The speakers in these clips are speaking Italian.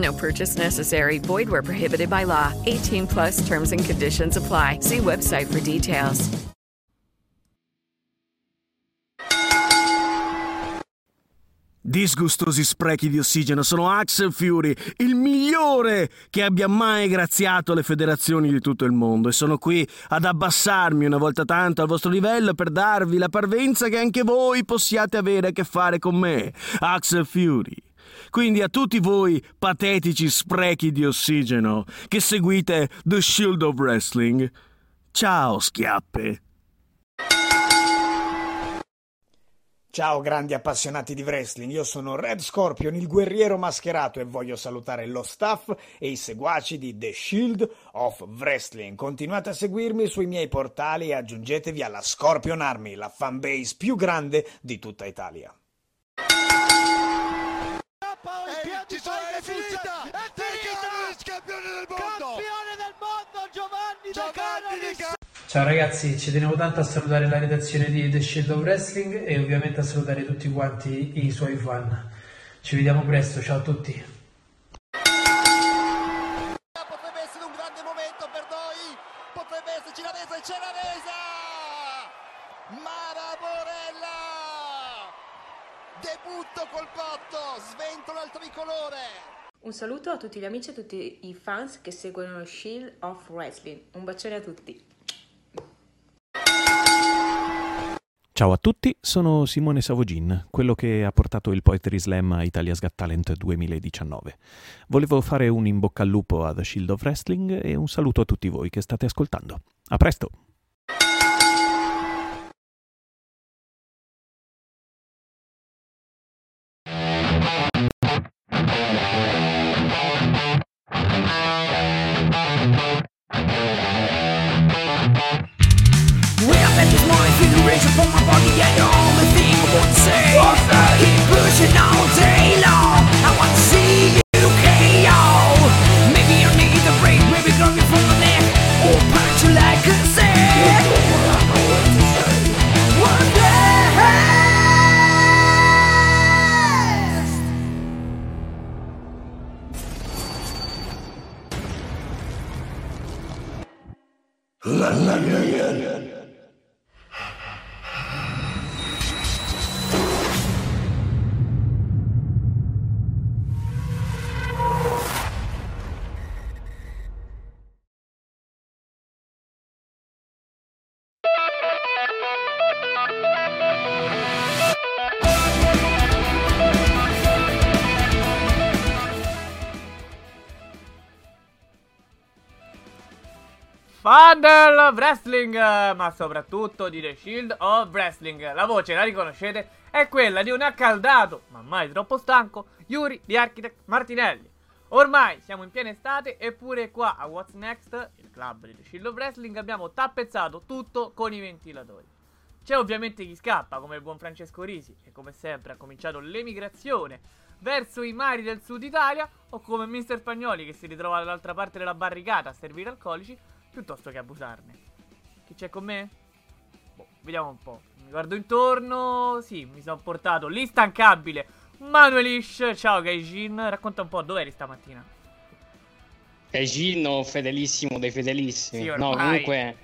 No purchase necessary. Void where prohibited by law. 18 plus terms and conditions apply. See website for details. Disgustosi sprechi di ossigeno sono Axel Fury, il migliore che abbia mai graziato le federazioni di tutto il mondo e sono qui ad abbassarmi una volta tanto al vostro livello per darvi la parvenza che anche voi possiate avere a che fare con me, Axel Fury. Quindi a tutti voi patetici sprechi di ossigeno che seguite The Shield of Wrestling, ciao schiappe. Ciao grandi appassionati di wrestling, io sono Red Scorpion, il guerriero mascherato e voglio salutare lo staff e i seguaci di The Shield of Wrestling. Continuate a seguirmi sui miei portali e aggiungetevi alla Scorpion Army, la fanbase più grande di tutta Italia. Ci sono le finita! È finita! Campione del mondo! Campione del mondo Giovanni, Giovanni De Caro! Ciao ragazzi, ci tenevo tanto a salutare la redazione di The Shield of Wrestling e ovviamente a salutare tutti quanti i suoi fan. Ci vediamo presto, ciao a tutti. Potrebbe essere un grande momento per noi! Potrebbe esserci la resa e c'è la resa! Mara Borella! Debutto col botto, sventola il tricolore! Un saluto a tutti gli amici e a tutti i fans che seguono Shield of Wrestling. Un bacione a tutti. Ciao a tutti, sono Simone Savogin, quello che ha portato il Poetry Slam a Italia's Got Talent 2019. Volevo fare un in bocca al lupo a The Shield of Wrestling e un saluto a tutti voi che state ascoltando. A presto! Morning, feeling my body, yeah, the only thing I want to say. Keep pushing all day long. I want to see you KO. Maybe you need a break, maybe grab you from the neck, or punch you like a sack. One day. Fan del wrestling, ma soprattutto di The Shield of Wrestling. La voce, la riconoscete, è quella di un accaldato, ma mai troppo stanco, Yuri di Architect Martinelli. Ormai siamo in piena estate eppure qua a What's Next, il club di The Shield of Wrestling, abbiamo tappezzato tutto con i ventilatori. C'è ovviamente chi scappa, come il buon Francesco Risi, che come sempre ha cominciato l'emigrazione verso i mari del sud Italia, o come Mister Spagnoli che si ritrova dall'altra parte della barricata a servire alcolici, piuttosto che abusarne. Chi c'è con me? Boh, vediamo un po'. Mi guardo intorno. Sì, mi sono portato l'instancabile Manuelish. Ciao Gaijin, racconta un po' dove eri stamattina. Gaijin, fedelissimo dei fedelissimi. Sì, no, comunque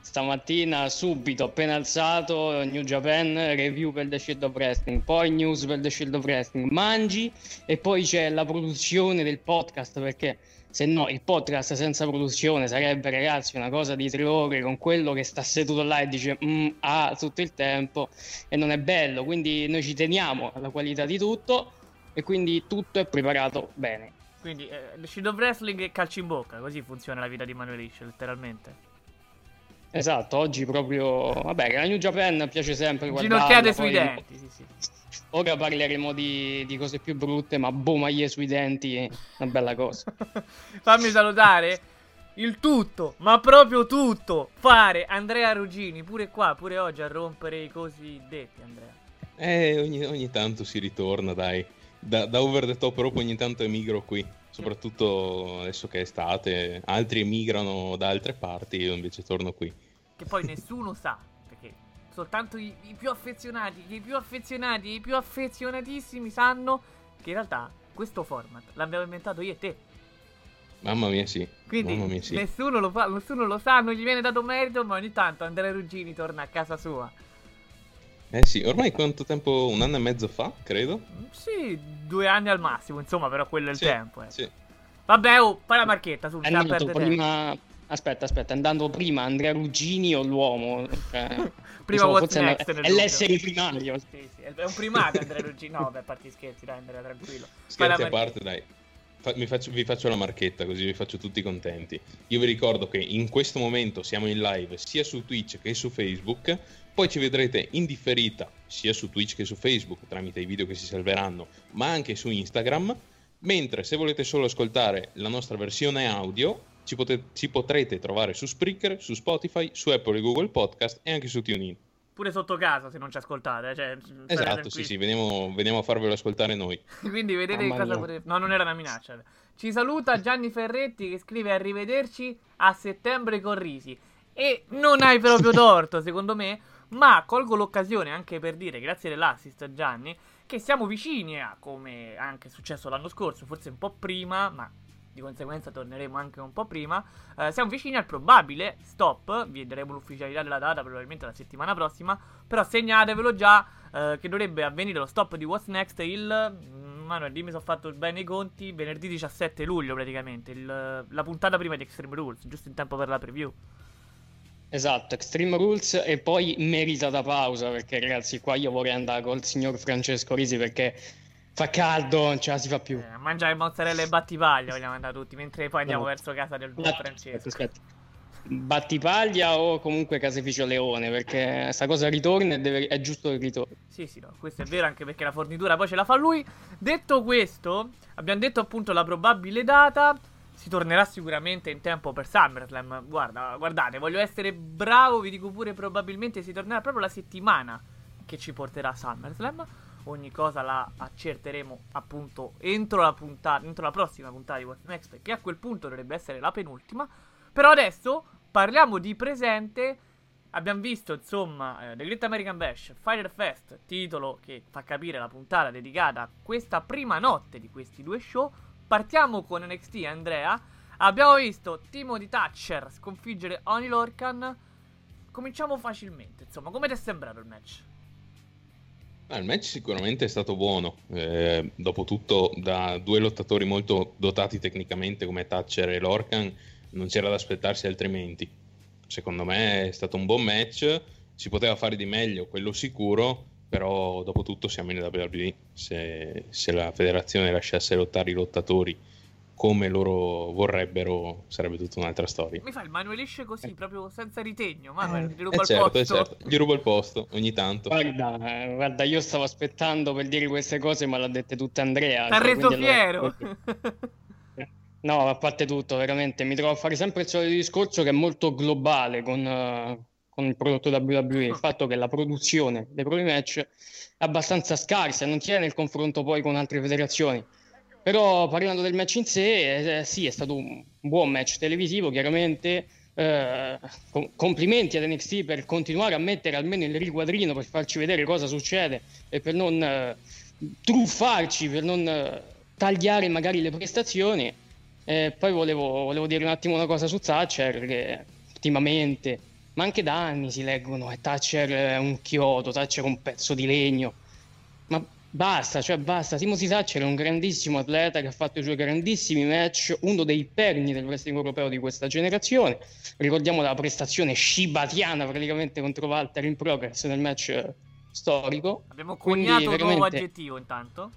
stamattina subito appena alzato New Japan review per The Shield of Wrestling, poi news per The Shield of Wrestling, mangi e poi c'è la produzione del podcast perché Se no, il podcast senza produzione sarebbe, ragazzi, una cosa di tre ore con quello che sta seduto là e dice "Mm, ah tutto il tempo e non è bello. Quindi noi ci teniamo alla qualità di tutto e quindi tutto è preparato bene. Quindi eh, Shield Wrestling e calci in bocca, così funziona la vita di Manuel Ish, letteralmente. Esatto, oggi proprio... Vabbè, la New Japan piace sempre guardarla. Ginocchiate sui denti, sì, sì. Ora parleremo di, di cose più brutte, ma boh, maglie sui denti è una bella cosa. Fammi salutare il tutto, ma proprio tutto, fare Andrea Ruggini, pure qua, pure oggi a rompere i cosiddetti, Andrea. Eh, ogni, ogni tanto si ritorna, dai. Da, da over the top rope ogni tanto emigro qui. Soprattutto adesso che è estate. Altri emigrano da altre parti, io invece torno qui. Che poi nessuno sa, perché soltanto i, i più affezionati, i più affezionati, i più affezionatissimi sanno che in realtà questo format l'abbiamo inventato io e te. Mamma mia, sì. Quindi Mamma mia, sì. nessuno, lo fa, nessuno lo sa, non gli viene dato merito, ma ogni tanto Andrea Ruggini torna a casa sua. Eh sì, ormai quanto tempo? Un anno e mezzo fa, credo. Sì, due anni al massimo, insomma, però quello è il Sì, tempo. Eh. sì. Vabbè, oh, fai la marchetta, su, perdere tempo. prima... Aspetta, aspetta, è andato prima Andrea Ruggini o l'uomo? Cioè, Prima insomma, what's è next è dubbio. l'essere primario. Sì, sì, è un primato Andrea Ruggini. No, parte gli scherzi, dai, Andrea, tranquillo. Scherzi a parte, dai. Fa- mi faccio- vi faccio la marchetta così vi faccio tutti contenti. Io vi ricordo che in questo momento siamo in live sia su Twitch che su Facebook. Poi ci vedrete in differita sia su Twitch che su Facebook tramite i video che si salveranno, ma anche su Instagram. Mentre se volete solo ascoltare la nostra versione audio, ci, pote- ci potrete trovare su Spreaker, su Spotify, su Apple e Google Podcast e anche su TuneIn. Pure sotto casa se non ci ascoltate. Cioè, Esatto, sì, sì, veniamo, veniamo a farvelo ascoltare noi. Quindi vedete Mamma cosa mia. potete... No, non era una minaccia. Ci saluta Gianni Ferretti che scrive arrivederci a settembre con Risi. E non hai proprio torto, secondo me. Ma colgo l'occasione anche per dire, grazie dell'assist Gianni, che siamo vicini a, come anche è successo l'anno scorso, forse un po' prima, ma di conseguenza torneremo anche un po' prima. eh, siamo vicini al probabile stop. Vi daremo l'ufficialità della data probabilmente la settimana prossima. Però segnatevelo già eh, che dovrebbe avvenire lo stop di What's Next il. mm, Manuel, dimmi se ho fatto bene i conti. Venerdì 17 luglio praticamente. il- la puntata prima di Extreme Rules, giusto in tempo per la preview. Esatto, Extreme Rules e poi meritata pausa perché ragazzi qua io vorrei andare col signor Francesco Risi perché fa caldo, non ce la si fa più. A mangiare mozzarella e battipaglia vogliamo andare tutti. Mentre poi andiamo No. verso casa del buon Francesco. aspetta. Battipaglia o comunque caseificio Leone perché sta cosa ritorna e deve- è giusto che ritorni. Sì, sì, no, questo è vero anche perché la fornitura poi ce la fa lui. Detto questo, abbiamo detto appunto la probabile data. Si tornerà sicuramente in tempo per SummerSlam. Guarda, guardate, voglio essere bravo, vi dico pure probabilmente si tornerà proprio la settimana che ci porterà SummerSlam. Ogni cosa la accerteremo appunto entro la puntata, entro la prossima puntata di What's Next, perché a quel punto dovrebbe essere la penultima. Però adesso parliamo di presente. Abbiamo visto, insomma, eh, The Great American Bash, Fire Fest, titolo che fa capire la puntata dedicata a questa prima notte di questi due show. Partiamo con NXT, Andrea. Abbiamo visto Timothy Thatcher sconfiggere Oni Lorcan. Cominciamo facilmente, insomma, come ti è sembrato il match? Ah, il match sicuramente è stato buono, eh, dopotutto da due lottatori molto dotati tecnicamente come Thatcher e Lorcan non c'era da aspettarsi altrimenti. Secondo me è stato un buon match, si poteva fare di meglio, quello sicuro, però dopotutto siamo in WWE, se, se la federazione lasciasse lottare i lottatori come loro vorrebbero sarebbe tutta un'altra storia. Mi fa il manuelisce così, proprio senza ritegno. Manuel, ti ruba Eh il certo, eh posto. certo, gli rubo il posto ogni tanto. Guarda, eh, guarda, io stavo aspettando per dire queste cose, ma l'ha dette tutte Andrea. T'ha cioè, reso fiero. No, a parte tutto, veramente, mi trovo a fare sempre il solito discorso che è molto globale con, eh, con il prodotto WWE, il fatto che la produzione dei propri match è abbastanza scarsa non tiene il confronto poi con altre federazioni. Però parlando del match in sé, eh, sì, è stato un buon match televisivo, chiaramente. eh, com- complimenti ad NXT per continuare a mettere almeno il riquadrino per farci vedere cosa succede e per non eh, truffarci, per non eh, tagliare magari le prestazioni. Eh, poi volevo, volevo dire un attimo una cosa su Thatcher, che ultimamente, ma anche da anni si leggono, e Thatcher è un chiodo, Thatcher è un pezzo di legno. Basta, cioè basta. Timothy Thatcher è un grandissimo atleta che ha fatto i suoi grandissimi match, uno dei perni del wrestling europeo di questa generazione. Ricordiamo la prestazione shibatiana praticamente contro Walter in progress nel match eh, storico. Abbiamo Quindi, coniato un nuovo veramente- aggettivo intanto.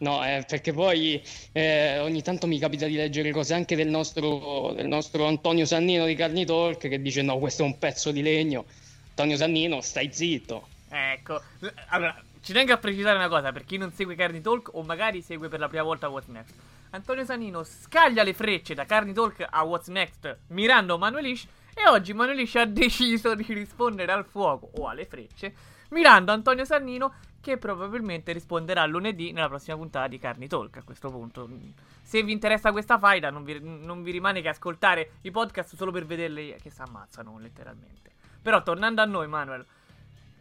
No, eh, perché poi eh, ogni tanto mi capita di leggere cose anche del nostro, del nostro Antonio Sannino di Carni Talk che dice no, questo è un pezzo di legno. Antonio Sannino, stai zitto. Ecco, allora, ci tengo a precisare una cosa per chi non segue Carni Talk o magari segue per la prima volta What's Next. Antonio Sanino scaglia le frecce da Carni Talk a What's Next mirando Manuelish e oggi Manuelish ha deciso di rispondere al fuoco o alle frecce mirando Antonio Sannino che probabilmente risponderà lunedì nella prossima puntata di Carni Talk a questo punto. Se vi interessa questa faida non vi, non vi rimane che ascoltare i podcast solo per vederli che si ammazzano letteralmente. Però tornando a noi Manuel,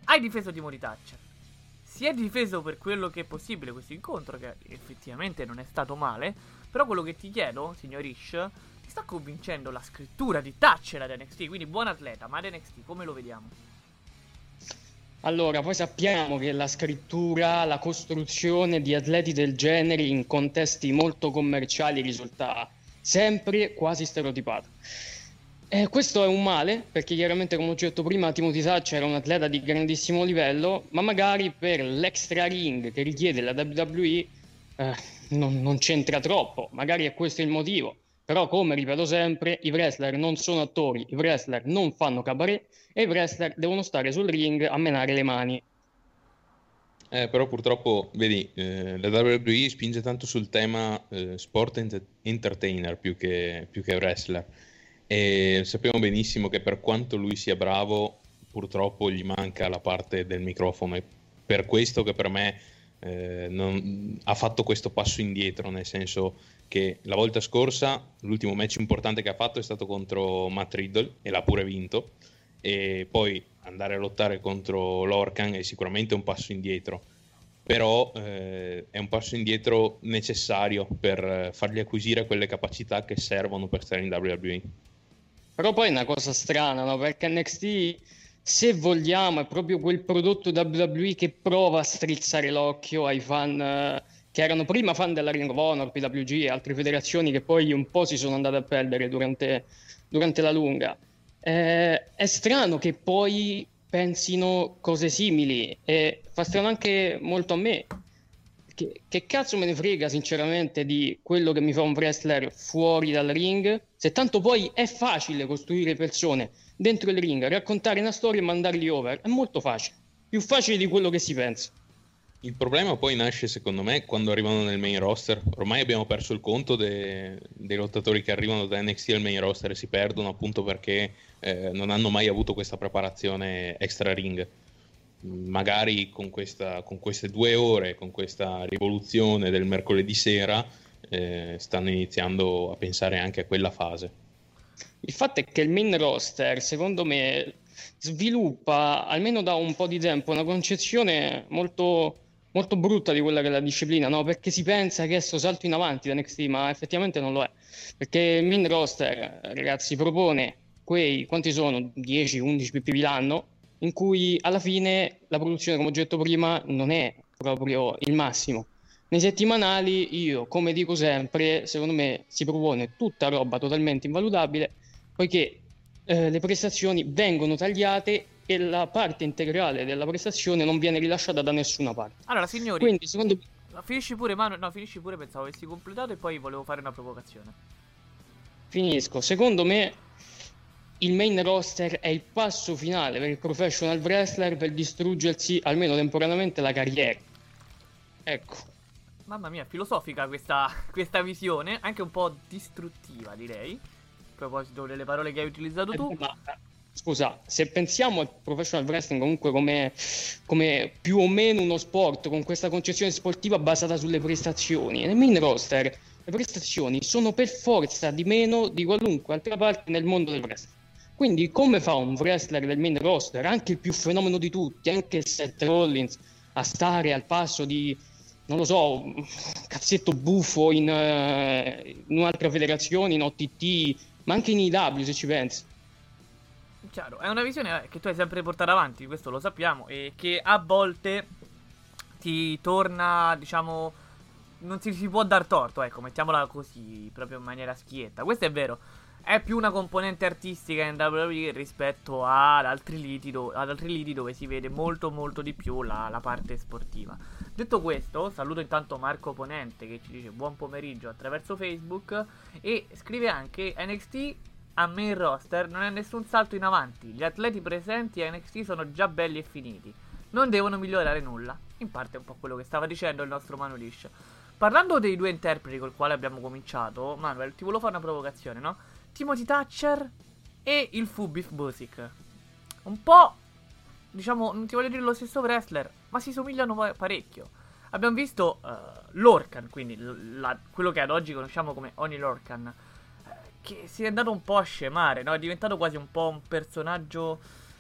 hai difeso Timothy Thatcher. Si è difeso per quello che è possibile questo incontro, che effettivamente non è stato male. Però quello che ti chiedo, signor Ish, ti sta convincendo la scrittura di Thatcher ad NXT? Quindi buon atleta, ma ad NXT come lo vediamo? Allora, poi sappiamo che la scrittura, la costruzione di atleti del genere in contesti molto commerciali risulta sempre quasi stereotipata. Eh, questo è un male, perché chiaramente, come ho detto prima, Timothy Thatcher era un atleta di grandissimo livello, ma magari per l'extra ring che richiede la WWE eh, non, non c'entra troppo, magari è questo il motivo. Però, come ripeto sempre, i wrestler non sono attori, i wrestler non fanno cabaret e i wrestler devono stare sul ring a menare le mani. Eh, però purtroppo, vedi, eh, la WWE spinge tanto sul tema eh, sport ent- entertainer più che, più che wrestler. E sappiamo benissimo che per quanto lui sia bravo, purtroppo gli manca la parte del microfono. E per questo che per me eh, non- ha fatto questo passo indietro, nel senso che la volta scorsa l'ultimo match importante che ha fatto è stato contro Matt Riddle e l'ha pure vinto. E poi andare a lottare contro l'Orcan è sicuramente un passo indietro. Però eh, è un passo indietro necessario per eh, fargli acquisire quelle capacità che servono per stare in WWE Però poi è una cosa strana, no? Perché NXT, se vogliamo, è proprio quel prodotto WWE che prova a strizzare l'occhio ai fan eh, che erano prima fan della Ring of Honor, PWG e altre federazioni che poi un po' si sono andate a perdere durante, durante la lunga. Eh, è strano che poi pensino cose simili e fa strano anche molto a me. Che, che cazzo me ne frega sinceramente di quello che mi fa un wrestler fuori dal ring, se tanto poi è facile costruire persone dentro il ring, raccontare una storia e mandarli over, è molto facile, più facile di quello che si pensa. Il problema poi nasce secondo me quando arrivano nel main roster. Ormai abbiamo perso il conto de- dei lottatori che arrivano da NXT al main roster e si perdono appunto perché eh, non hanno mai avuto questa preparazione extra ring. Magari con, questa, con queste due ore, con questa rivoluzione del mercoledì sera, eh, stanno iniziando a pensare anche a quella fase. Il fatto è che il main roster, secondo me, sviluppa almeno da un po' di tempo una concezione molto, molto brutta di quella che è la disciplina, no? Perché si pensa che esso salto in avanti da NXT, ma effettivamente non lo è. Perché il main roster, ragazzi, propone quei quanti sono 10-11 PPV l'anno, in cui alla fine la produzione, come ho detto prima, non è proprio il massimo. Nei settimanali, io, come dico sempre, secondo me si propone tutta roba totalmente invalutabile, poiché eh, le prestazioni vengono tagliate e la parte integrale della prestazione non viene rilasciata da nessuna parte. Allora, signori, Quindi, secondo me, finisci pure, Manu. No, finisci pure, pensavo avessi completato e poi volevo fare una provocazione. finisco. Secondo me, il main roster è il passo finale per il professional wrestler per distruggersi almeno temporaneamente la carriera. Ecco. Mamma mia, filosofica questa, questa visione, anche un po' distruttiva, direi. A proposito delle parole che hai utilizzato tu. Ma, scusa, se pensiamo al professional wrestling comunque come, come più o meno uno sport, con questa concezione sportiva basata sulle prestazioni, nel main roster le prestazioni sono per forza di meno di qualunque altra parte nel mondo del wrestling. Quindi come fa un wrestler del main roster, anche il più fenomeno di tutti, anche Seth Rollins, a stare al passo di, non lo so, cazzetto buffo in, eh, in un'altra federazione, in OTT, ma anche in IW se ci pensi. Chiaro, è una visione che tu hai sempre portato avanti, questo lo sappiamo, e che a volte ti torna, diciamo, non si, si può dar torto, ecco, mettiamola così, proprio in maniera schietta. Questo è vero. È più una componente artistica in WWE rispetto ad altri liti, do- ad altri liti dove si vede molto molto di più la, la parte sportiva. Detto questo, saluto intanto Marco Ponente che ci dice buon pomeriggio attraverso Facebook e scrive anche NXT a main roster non è nessun salto in avanti, gli atleti presenti a NXT sono già belli e finiti, non devono migliorare nulla. In parte è un po' quello che stava dicendo il nostro Manu Lish. Parlando dei due interpreti col quale abbiamo cominciato, Manuel, ti volevo fare una provocazione, no? Timothy Thatcher e il Fu Beef Busick. Un po', diciamo, non ti voglio dire lo stesso wrestler, ma si somigliano pa- parecchio. Abbiamo visto uh, Lorcan, quindi la- quello che ad oggi conosciamo come Oni Lorcan, eh, che si è andato un po' a scemare, no? È diventato quasi un po' un personaggio,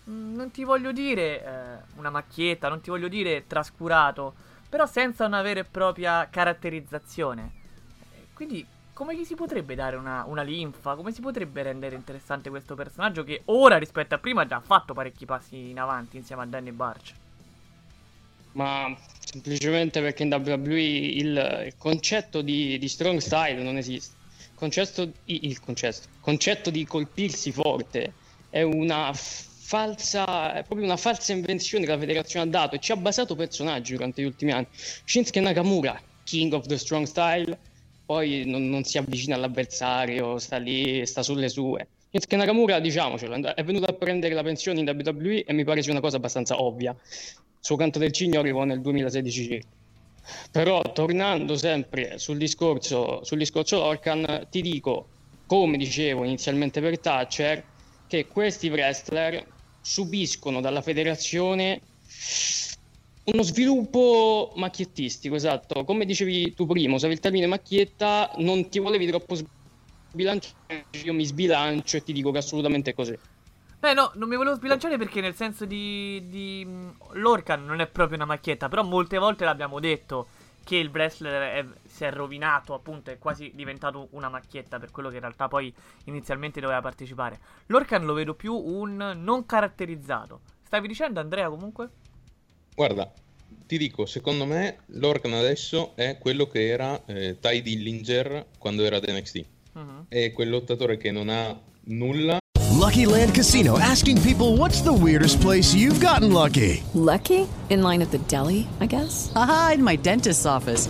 mm, non ti voglio dire eh, una macchietta, non ti voglio dire trascurato, però senza una vera e propria caratterizzazione. Quindi come gli si potrebbe dare una, una linfa? Come si potrebbe rendere interessante questo personaggio che ora rispetto a prima ha già fatto parecchi passi in avanti insieme a Danny Barch? ma semplicemente perché in WWE il, il concetto di, di strong style non esiste. Concetto, il concetto, concetto di colpirsi forte è una falsa, è proprio una falsa invenzione che la federazione ha dato e ci ha basato personaggi durante gli ultimi anni. Shinsuke Nakamura, king of the strong style, poi non, non si avvicina all'avversario, sta lì, sta sulle sue. Shinsuke Nakamura, diciamocelo, è venuto a prendere la pensione in WWE e mi pare sia una cosa abbastanza ovvia. Il suo canto del cigno arrivò nel 2016 circa. Però tornando sempre sul discorso, sul discorso Lorcan, ti dico, come dicevo inizialmente per Thatcher, che questi wrestler subiscono dalla federazione uno sviluppo macchiettistico, esatto. Come dicevi tu prima, usavi il termine macchietta, non ti volevi troppo sbilanciare, io mi sbilancio e ti dico che assolutamente è così. Beh, no, non mi volevo sbilanciare perché nel senso di, di Lorcan non è proprio una macchietta, però molte volte l'abbiamo detto che il wrestler è- si è rovinato, appunto, è quasi diventato una macchietta per quello che in realtà poi inizialmente doveva partecipare. Lorcan lo vedo più un non caratterizzato. Stavi dicendo Andrea comunque? Guarda, ti dico, secondo me Lorcan adesso è quello che era eh, Ty Dillinger quando era ad NXT. Mhm. È quel lottatore che non ha nulla. Lucky Land Casino asking people what's the weirdest place you've gotten lucky? Lucky? In line at the deli, I guess? Aha, in my dentist's office.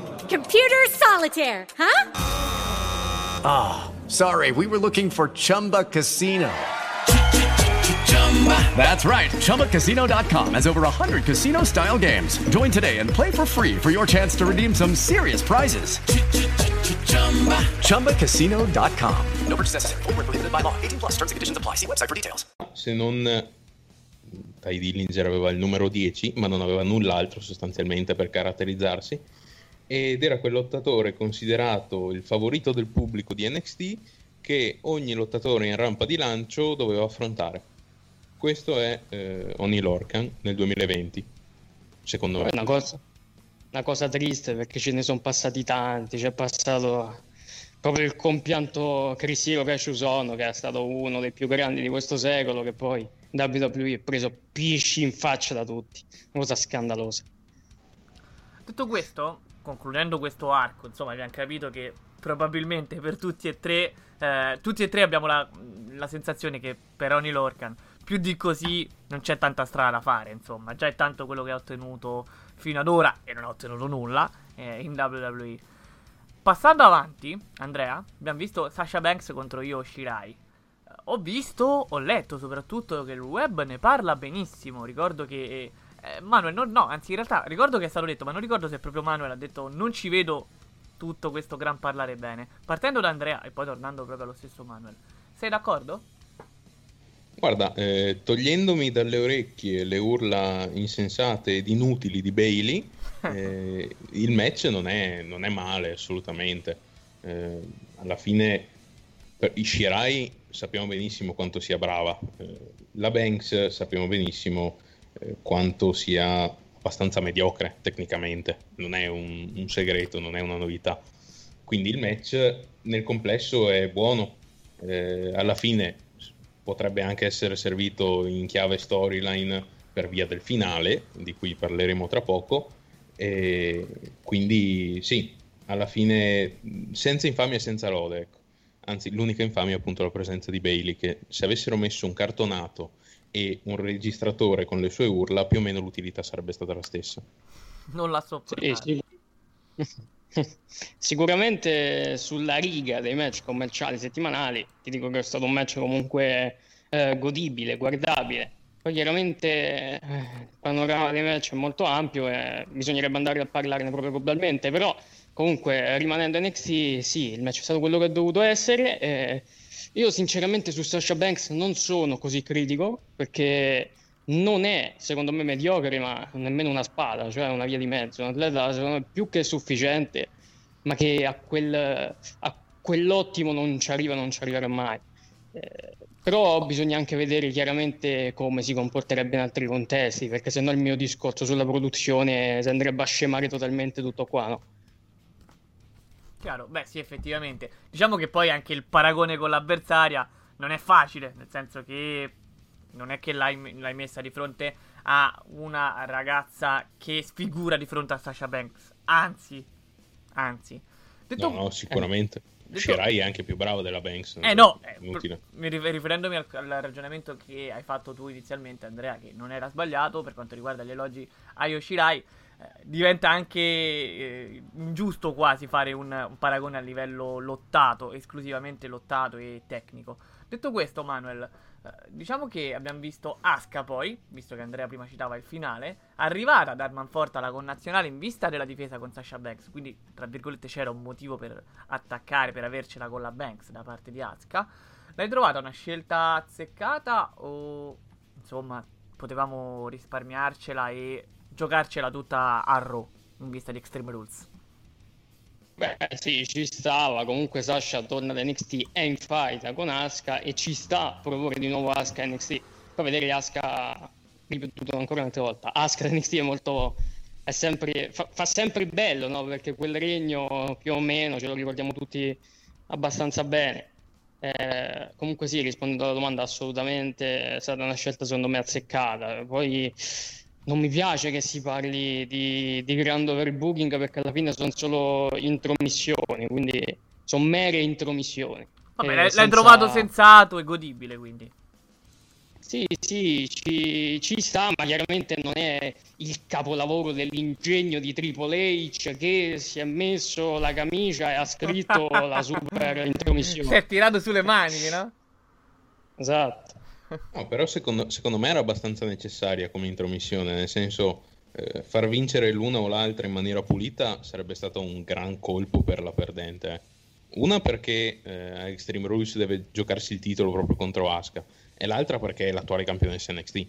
Computer solitaire, huh? Ah, sorry, we were looking for Chumba Casino. That's right. ChumbaCasino.com has over 100 casino style games. Join today and play for free for your chance to redeem some serious prizes. ChumbaCasino.com. No purchase necessary. Void where prohibited by law. 18 plus terms and conditions apply. See website for details. Se non Ty Dillinger aveva il numero 10, ma non aveva null'altro sostanzialmente per caratterizzarsi. Ed era quel lottatore considerato il favorito del pubblico di NXT che ogni lottatore in rampa di lancio doveva affrontare. Questo è eh, Oni Lorcan nel 2020, secondo me. È una cosa, una cosa triste perché ce ne sono passati tanti, c'è passato proprio il compianto Cristiano Casciusono che è stato uno dei più grandi di questo secolo che poi WWE ha preso pisci in faccia da tutti, una cosa scandalosa. Detto questo, concludendo questo arco, insomma, abbiamo capito che probabilmente per tutti e tre, eh, tutti e tre abbiamo la, la sensazione che per Oni Lorcan più di così non c'è tanta strada da fare, insomma, già è tanto quello che ha ottenuto fino ad ora e non ha ottenuto nulla eh, in WWE. Passando avanti, Andrea, abbiamo visto Sasha Banks contro Io Shirai. Ho visto, ho letto soprattutto che il web ne parla benissimo. Ricordo che eh, Manuel, no, no, anzi in realtà ricordo che è stato detto, ma non ricordo se proprio Manuel ha detto non ci vedo tutto questo gran parlare bene. Partendo da Andrea e poi tornando proprio allo stesso Manuel. Sei d'accordo? Guarda, eh, togliendomi dalle orecchie le urla insensate ed inutili di Bailey, Eh, il match non è, non è male assolutamente. Eh, alla fine per Ishirai sappiamo benissimo quanto sia brava. Eh, la Banks sappiamo benissimo eh, quanto sia abbastanza mediocre tecnicamente. Non è un, un segreto, non è una novità. Quindi il match nel complesso è buono. Eh, alla fine potrebbe anche essere servito in chiave storyline per via del finale, di cui parleremo tra poco. E quindi sì, alla fine senza infamia e senza lode. Ecco. Anzi, l'unica infamia è appunto la presenza di Bailey, che se avessero messo un cartonato e un registratore con le sue urla, più o meno l'utilità sarebbe stata la stessa. Non la sopportare. Sì, sì. Sicuramente sulla riga dei match commerciali settimanali, ti dico che è stato un match comunque eh, godibile, guardabile. Poi chiaramente eh, il panorama dei match è molto ampio e bisognerebbe andare a parlarne proprio globalmente, però comunque rimanendo NXT sì, il match è stato quello che è dovuto essere. Eh, io sinceramente su Sasha Banks non sono così critico perché non è secondo me mediocre ma nemmeno una spada, cioè una via di mezzo, un atleta secondo me più che sufficiente ma che a, quel, a quell'ottimo non ci arriva, non ci arriverà mai. Eh, però bisogna anche vedere chiaramente come si comporterebbe in altri contesti, perché se no il mio discorso sulla produzione si andrebbe a scemare totalmente tutto qua, no? Chiaro, beh sì, effettivamente. Diciamo che poi anche il paragone con l'avversaria non è facile, nel senso che non è che l'hai, l'hai messa di fronte a una ragazza che sfigura di fronte a Sasha Banks. Anzi, anzi. Detto... No, no, sicuramente. Eh. Shirai è anche più bravo della Banks. Eh no, inutile. riferendomi al, al, ragionamento che hai fatto tu inizialmente, Andrea, che non era sbagliato per quanto riguarda gli elogi a Yoshirai diventa anche eh, ingiusto quasi fare un, un, paragone a livello lottato, esclusivamente lottato e tecnico. Detto questo, Manuel, eh, diciamo che abbiamo visto Aska poi, visto che Andrea prima citava il finale, arrivata ad Armanforte alla connazionale in vista della difesa con Sasha Banks, quindi tra virgolette c'era un motivo per attaccare, per avercela con la Banks da parte di Aska. L'hai trovata una scelta azzeccata o insomma potevamo risparmiarcela e giocarcela tutta a Raw in vista di Extreme Rules. Beh, sì, ci stava. Comunque Sasha torna da NXT, è in fight con Asuka e ci sta proporre di nuovo Asuka NXT. Poi vedere Asuka ripetuto ancora un'altra volta. Asuka NXT è molto è sempre fa, fa, sempre bello, no? Perché quel regno più o meno ce lo ricordiamo tutti abbastanza bene. Eh, comunque sì, rispondendo alla domanda, assolutamente è stata una scelta secondo me azzeccata. Poi non mi piace che si parli di, di grand overbooking perché alla fine sono solo intromissioni, quindi sono mere intromissioni. Vabbè, eh, l'hai, senza... trovato sensato e godibile, quindi. Sì, sì, ci, ci, sta, ma chiaramente non è il capolavoro dell'ingegno di Triple H che si è messo la camicia e ha scritto la super intromissione. Si è tirato sulle maniche, no? Esatto. No, però secondo, secondo, me era abbastanza necessaria come intromissione, nel senso eh, far vincere l'una o l'altra in maniera pulita sarebbe stato un gran colpo per la perdente. Una perché eh, Extreme Rules deve giocarsi il titolo proprio contro Asuka e l'altra perché è l'attuale campionessa NXT.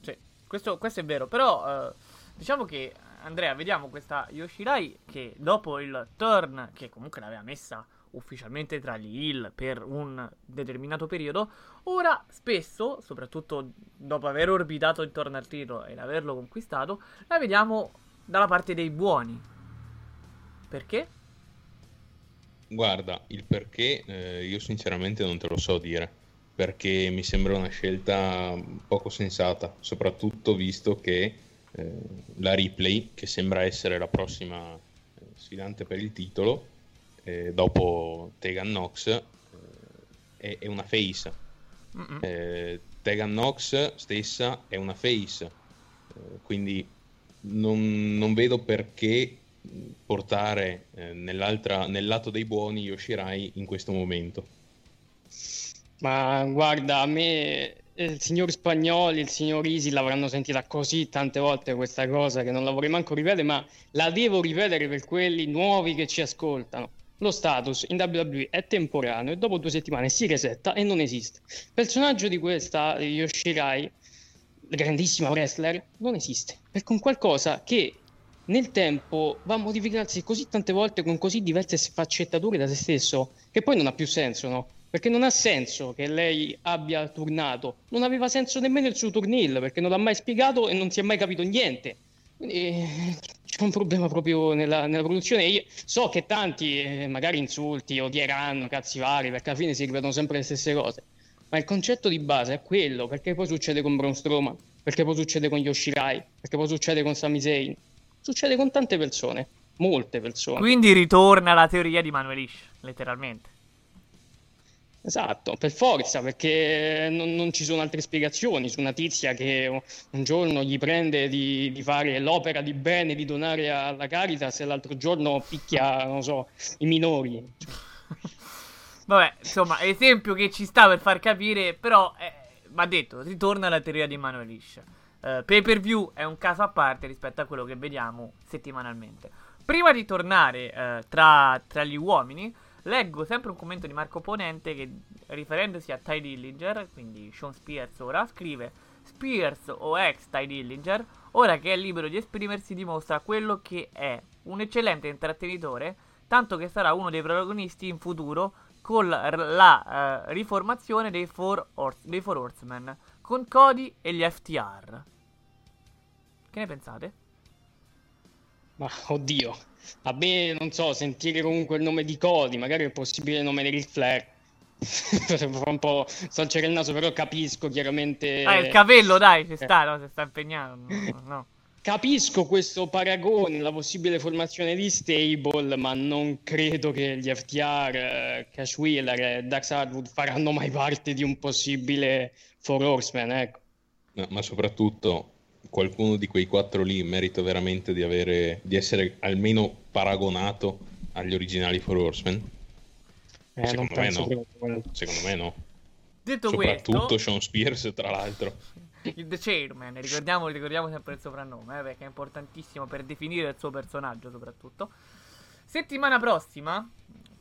Sì, questo, questo è vero, però eh, diciamo che Andrea, vediamo questa Yoshirai che dopo il turn, che comunque l'aveva messa ufficialmente tra gli Hill per un determinato periodo, ora spesso, soprattutto dopo aver orbitato intorno al titolo e averlo conquistato, la vediamo dalla parte dei buoni. Perché? Guarda, il perché eh, io sinceramente non te lo so dire, perché mi sembra una scelta poco sensata, soprattutto visto che eh, la replay, che sembra essere la prossima eh, sfidante per il titolo, eh, dopo Tegan Nox eh, è, è, una face. Eh, Tegan Nox stessa è una face, eh, quindi non, non, vedo perché portare eh, nel lato dei buoni Yoshirai in questo momento. Ma guarda, a me il signor Spagnoli, il signor Isi l'avranno sentita così tante volte questa cosa che non la vorrei manco ripetere, ma la devo ripetere per quelli nuovi che ci ascoltano lo status in WWE è temporaneo e dopo due settimane si resetta e non esiste. Il personaggio di questa Yoshirai, grandissima wrestler, non esiste. Perché un qualcosa che nel tempo va a modificarsi così tante volte con così diverse sfaccettature da se stesso che poi non ha più senso, no? Perché non ha senso che lei abbia turnato, non aveva senso nemmeno il suo turnil perché non l'ha mai spiegato e non si è mai capito niente. Quindi eh, c'è un problema proprio nella, nella produzione. Io so che tanti eh, magari insulti, odieranno, cazzi vari, perché alla fine si ripetono sempre le stesse cose. Ma il concetto di base è quello, perché poi succede con Braun Strowman, perché poi succede con Yoshirai, perché poi succede con Sami Zayn, succede con tante persone, molte persone. Quindi ritorna la teoria di Manuelish, letteralmente. Esatto, per forza, perché non, non ci sono altre spiegazioni su una tizia che un giorno gli prende di, di fare l'opera di bene, di donare alla Caritas e l'altro giorno picchia, non so, i minori. Vabbè, insomma, esempio che ci sta per far capire, però, eh, va detto, ritorna la teoria di Manuelish. Uh, pay per view è un caso a parte rispetto a quello che vediamo settimanalmente. Prima di tornare uh, tra, tra gli uomini, Leggo sempre un commento di Marco Ponente che, riferendosi a Ty Dillinger, quindi Sean Spears ora, scrive Spears o ex Ty Dillinger, ora che è libero di esprimersi dimostra quello che è, un eccellente intrattenitore, tanto che sarà uno dei protagonisti in futuro con la, uh, riformazione dei Four, Horse, dei Four Horsemen, con Cody e gli FTR. Che ne pensate? Ma oddio, a me non so, sentire comunque il nome di Cody, magari il possibile nome di Ric Flair. Fa un po' storcere il naso, però capisco chiaramente. Ah, il capello, dai, si sta, no? Si sta impegnando. No, no. Capisco questo paragone, la possibile formazione di stable, ma non credo che gli FTR, eh, Cash Wheeler e Dax Hardwood faranno mai parte di un possibile Four Horseman, ecco. No, ma soprattutto qualcuno di quei quattro lì merita veramente di, avere, di essere almeno paragonato agli originali Four Horsemen? Eh, secondo, me no. secondo me no. Detto Soprattutto questo, Sean Spears, tra l'altro. il The Chairman, ricordiamo, ricordiamo sempre il soprannome, eh, perché è importantissimo per definire il suo personaggio soprattutto. Settimana prossima,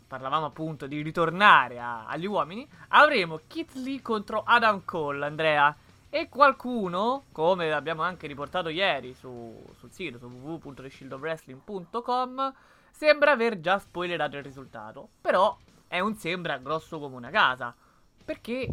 parlavamo appunto di ritornare a- agli uomini, avremo Kit Lee contro Adam Cole, Andrea. E qualcuno, come abbiamo anche riportato ieri su, sul sito, su www.theshieldofwrestling.com, sembra aver già spoilerato il risultato. Però è un sembra grosso come una casa. Perché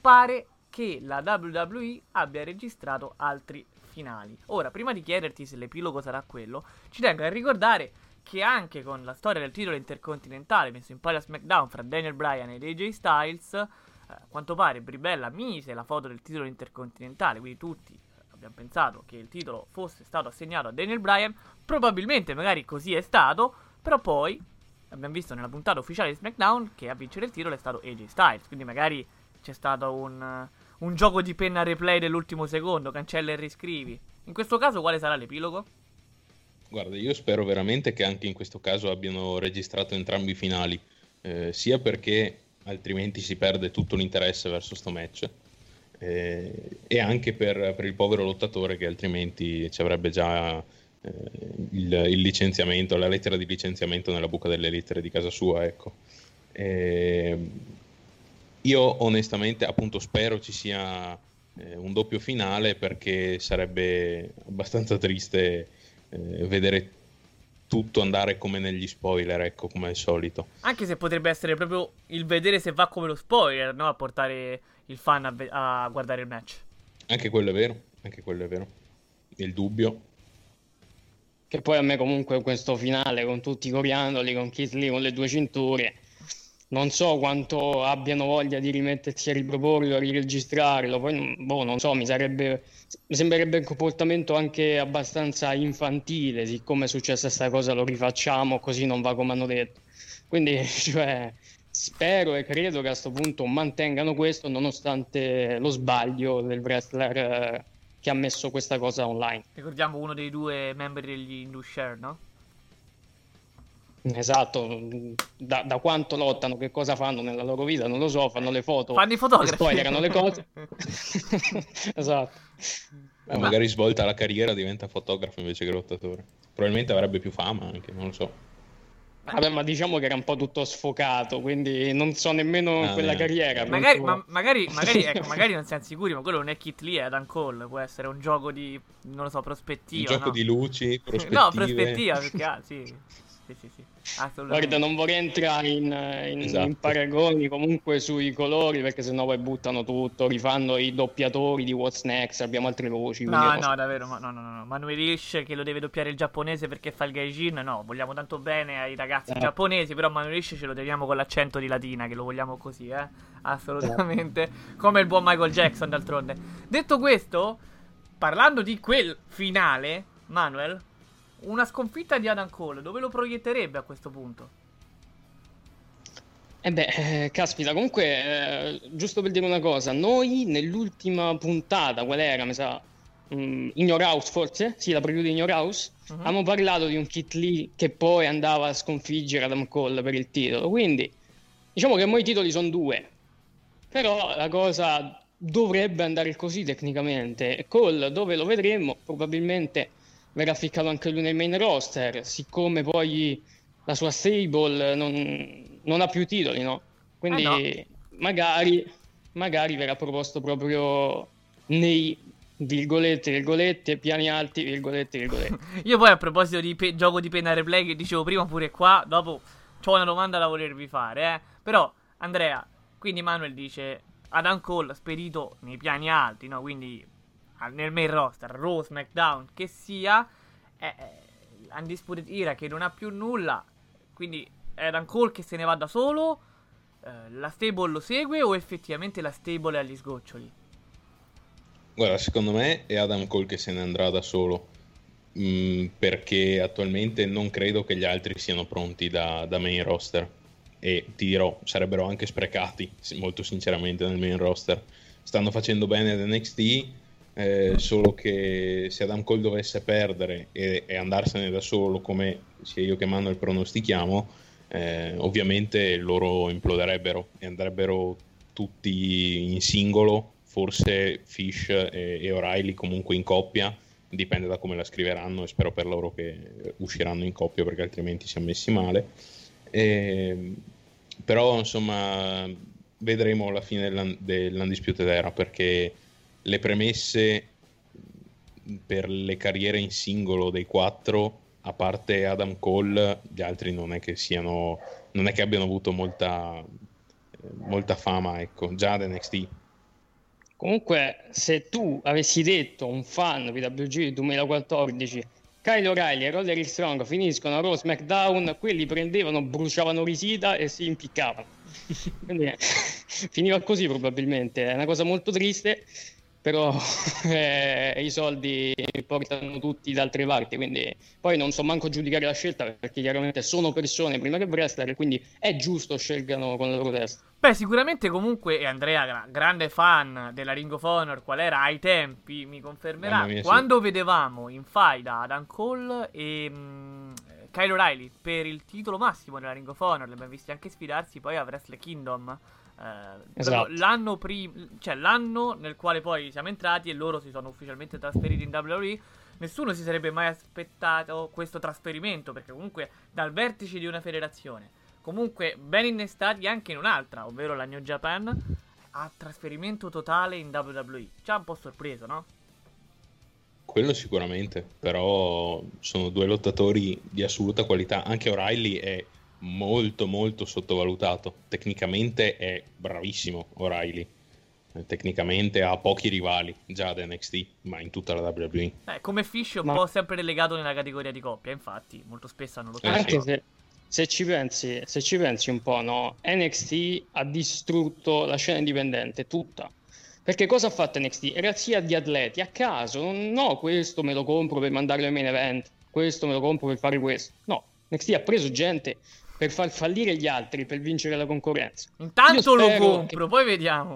pare che la WWE abbia registrato altri finali. Ora, prima di chiederti se l'epilogo sarà quello, ci tengo a ricordare che anche con la storia del titolo intercontinentale messo in palio a SmackDown fra Daniel Bryan ed AJ Styles, a quanto pare Bribella mise la foto del titolo intercontinentale, quindi tutti eh, abbiamo pensato che il titolo fosse stato assegnato a Daniel Bryan, probabilmente magari così è stato, però poi abbiamo visto nella puntata ufficiale di SmackDown che a vincere il titolo è stato AJ Styles, quindi magari c'è stato un, un gioco di penna replay dell'ultimo secondo, cancella e riscrivi. In questo caso quale sarà l'epilogo? Guarda, io spero veramente che anche in questo caso abbiano registrato entrambi i finali, eh, sia perché altrimenti si perde tutto l'interesse verso sto match, eh, e anche per, per, il povero lottatore che altrimenti ci avrebbe già eh, il, il, licenziamento, la lettera di licenziamento nella buca delle lettere di casa sua, ecco. io onestamente appunto spero ci sia eh, un doppio finale perché sarebbe abbastanza triste eh, vedere tutto andare come negli spoiler, ecco, come al solito. Anche se potrebbe essere proprio il vedere se va come lo spoiler, no? A portare il fan a, ve- a guardare il match. Anche quello è vero, anche quello è vero. Il dubbio. Che poi a me comunque questo finale con tutti i coriandoli, con Lee con le due cinture, non so quanto abbiano voglia di rimettersi a riproporlo, a riregistrarlo, poi boh, non so, mi sarebbe sembrerebbe un comportamento anche abbastanza infantile, siccome è successa questa cosa lo rifacciamo, così non va come hanno detto. Quindi, cioè, spero e credo che a questo punto mantengano questo nonostante lo sbaglio del wrestler eh, che ha messo questa cosa online. Ricordiamo uno dei due membri degli Indushare, no? Esatto, da, da, quanto lottano, che cosa fanno nella loro vita, non lo so, fanno le foto, fanno i fotografi, spoilerano le cose. esatto. Eh, magari svolta la carriera diventa fotografo invece che lottatore. Probabilmente avrebbe più fama anche, non lo so. Vabbè, ma diciamo che era un po' tutto sfocato, quindi non so nemmeno Ah, quella beh. carriera. Magari, ma- magari, magari, ecco, magari non siamo sicuri, ma quello non è Kit Lee, è Adam Cole. Può essere un gioco di, non lo so, Un prospettiva. gioco no? di luci, prospettive. No, prospettiva, perché ah, sì. Sì, sì, sì. Assolutamente. Guarda, non vorrei entrare in, in- Esatto. in paragoni comunque sui colori perché sennò poi buttano tutto, rifanno i doppiatori di What's Next, abbiamo altre voci. No, no, davvero, ma- no, no, no. Manuel Ish che lo deve doppiare il giapponese perché fa il gaijin, no, vogliamo tanto bene ai ragazzi Eh. giapponesi, però Manuel Ish ce lo teniamo con l'accento di latina, che lo vogliamo così, eh, assolutamente, come il buon Michael Jackson d'altronde. Detto questo, parlando di quel finale, Manuel, una sconfitta di Adam Cole, dove lo proietterebbe a questo punto? Eh beh, eh, caspita, comunque, eh, giusto per dire una cosa, noi nell'ultima puntata, qual era, mi sa, mm, In Your House forse? Sì, la preview di In Your House, Mhm. abbiamo parlato di un Kit Lee che poi andava a sconfiggere Adam Cole per il titolo, quindi diciamo che mo i titoli sono due, però la cosa dovrebbe andare così tecnicamente. E Cole, dove lo vedremo, probabilmente verrà ficcato anche lui nel main roster, siccome poi la sua stable non, non ha più titoli, no? Quindi Eh magari, magari verrà proposto proprio nei virgolette, virgolette, piani alti, virgolette, virgolette. Io poi a proposito di pe- gioco di penna replay che dicevo prima pure qua, dopo ho una domanda da volervi fare, eh. Però, Andrea, quindi Manuel dice Adam Cole spedito nei piani alti, no? Quindi nel main roster, Raw, SmackDown, che sia, eh, eh, Undisputed Era che non ha più nulla, quindi è Adam Cole che se ne va da solo, eh, la stable lo segue o effettivamente la stable è agli sgoccioli? Guarda, secondo me è Adam Cole che se ne andrà da solo. Mm, perché attualmente non credo che gli altri siano pronti da, da main roster. E ti dirò, sarebbero anche sprecati, molto sinceramente, nel main roster. Stanno facendo bene ad NXT, eh, solo che se Adam Cole dovesse perdere e, e andarsene da solo, come sia io che Manuel pronostichiamo, eh, ovviamente loro imploderebbero e andrebbero tutti in singolo, forse Fish e, e O'Reilly comunque in coppia, dipende da come la scriveranno e spero per loro che usciranno in coppia perché altrimenti siamo messi male. E, però insomma vedremo alla fine dell'un- dell'Undisputed Era perché le premesse per le carriere in singolo dei quattro a parte Adam Cole gli altri non è che siano non è che abbiano avuto molta molta fama ecco già ad NXT Comunque, se tu avessi detto a un fan PWG 2014 Kyle O'Reilly e Roderick Strong finiscono a Raw SmackDown, quelli prendevano, bruciavano risita e si impiccavano. Quindi finiva così probabilmente. È una cosa molto triste, però eh, i soldi portano tutti da altre parti. Quindi poi non so manco giudicare la scelta perché chiaramente sono persone prima che wrestler, quindi è giusto scelgano con la loro testa. Beh, sicuramente comunque, e Andrea, gra- grande fan della Ring of Honor, qual era ai tempi, mi confermerà. Mia, sì. Quando vedevamo in faida Adam Cole e mm, Kyle O'Reilly per il titolo massimo della Ring of Honor, li abbiamo visti anche sfidarsi poi a Wrestle Kingdom. Eh, Esatto. l'anno prima, cioè l'anno nel quale poi siamo entrati e loro si sono ufficialmente trasferiti in WWE. Nessuno si sarebbe mai aspettato questo trasferimento perché comunque dal vertice di una federazione comunque ben innestati anche in un'altra, ovvero la New Japan, a trasferimento totale in WWE. Ci ha un po' sorpreso, no? Quello sicuramente, però sono due lottatori di assoluta qualità. Anche O'Reilly è molto molto sottovalutato. Tecnicamente è bravissimo O'Reilly. Eh, Tecnicamente ha pochi rivali già ad NXT, ma in tutta la WWE. Eh, come Fish è un Ma- po' sempre relegato nella categoria di coppia, infatti, molto spesso hanno lo Eh, Anche sì. se, se ci pensi, se ci pensi un po', no? NXT ha distrutto la scena indipendente tutta. Perché cosa ha fatto NXT? Razzia di atleti a caso. Non, no, questo me lo compro per mandarlo ai main event. Questo me lo compro per fare questo. No, NXT ha preso gente per far fallire gli altri per vincere la concorrenza. Intanto lo compro, che- poi vediamo.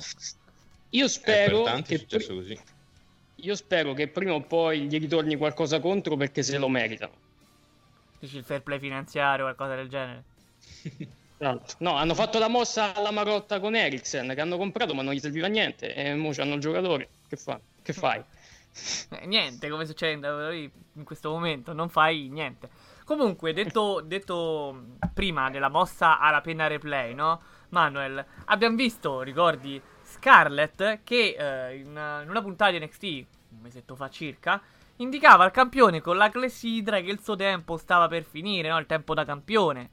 Io Eh, spero che così. io spero che prima o poi gli ritorni qualcosa contro perché se lo meritano. Dici il fair play finanziario o qualcosa del genere. Esatto. No, hanno fatto la mossa alla Marotta con Eriksen che hanno comprato ma non gli serviva niente e ora hanno il giocatore. Che, fa? che fai? Eh, niente, come succede in questo momento, non fai niente. Comunque, detto, detto prima della mossa alla penna replay, no? Manuel, abbiamo visto, ricordi, Scarlett che eh, in, una, in una puntata di NXT, un mesetto fa circa, indicava al campione con la clessidra che il suo tempo stava per finire, no? Il tempo da campione.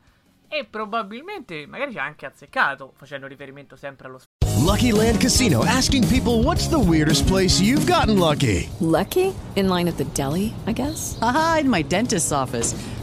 E probabilmente, magari ci ha anche azzeccato, facendo riferimento sempre allo Lucky Land Casino asking people what's the weirdest place you've gotten lucky? Lucky? In line at the deli, I guess? Aha, in my dentist's office.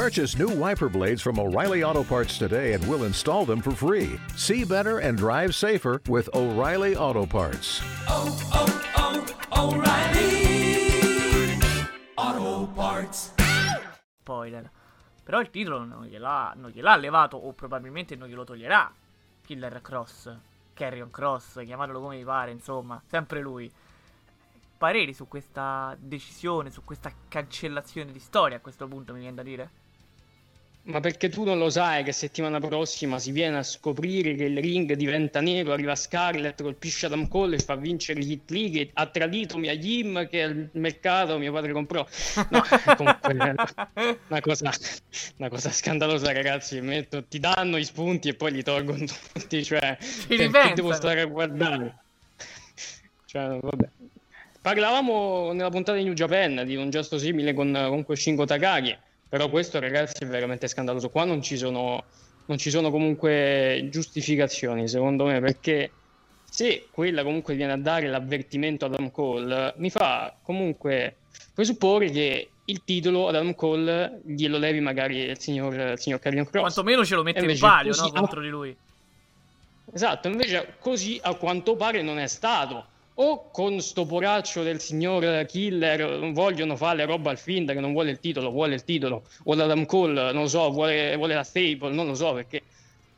Purchase new wiper blades from O'Reilly Auto Parts today and we'll install them for free. See better and drive safer with O'Reilly Auto Parts. Auto Parts. spoiler. Però il titolo non gliel'ha, non gliel'ha levato, o probabilmente non glielo toglierà. Killer Cross, Carrion Cross, chiamatelo come vi pare, insomma, sempre lui. Pareri su questa decisione, su questa cancellazione di storia a questo punto, mi viene da dire? Ma perché tu non lo sai che settimana prossima si viene a scoprire che il ring diventa nero, arriva Scarlett, colpisce Adam Cole e fa vincere Hit Lee che ha tradito mia Jim che al mercato mio padre comprò. No, comunque una cosa, una cosa scandalosa ragazzi, metto- ti danno i spunti e poi li tolgono tutti, cioè perché devo stare a guardare? Cioè, vabbè. Parlavamo nella puntata di New Japan di un gesto simile con, con quel Shingo Takagi, però questo ragazzi è veramente scandaloso. Qua non ci sono, non ci sono comunque giustificazioni, secondo me, perché se quella comunque viene a dare l'avvertimento ad Adam Cole, mi fa comunque presupporre che il titolo ad Adam Cole glielo levi magari il signor, il signor Karrion Cross. Quantomeno ce lo mette in palio, così no? Contro di lui. Esatto, invece così a quanto pare non è stato. O con sto poraccio del signor Killer vogliono fare roba al Find che non vuole il titolo, vuole il titolo, o l'Adam Cole, non lo so, vuole, vuole la Staple, non lo so perché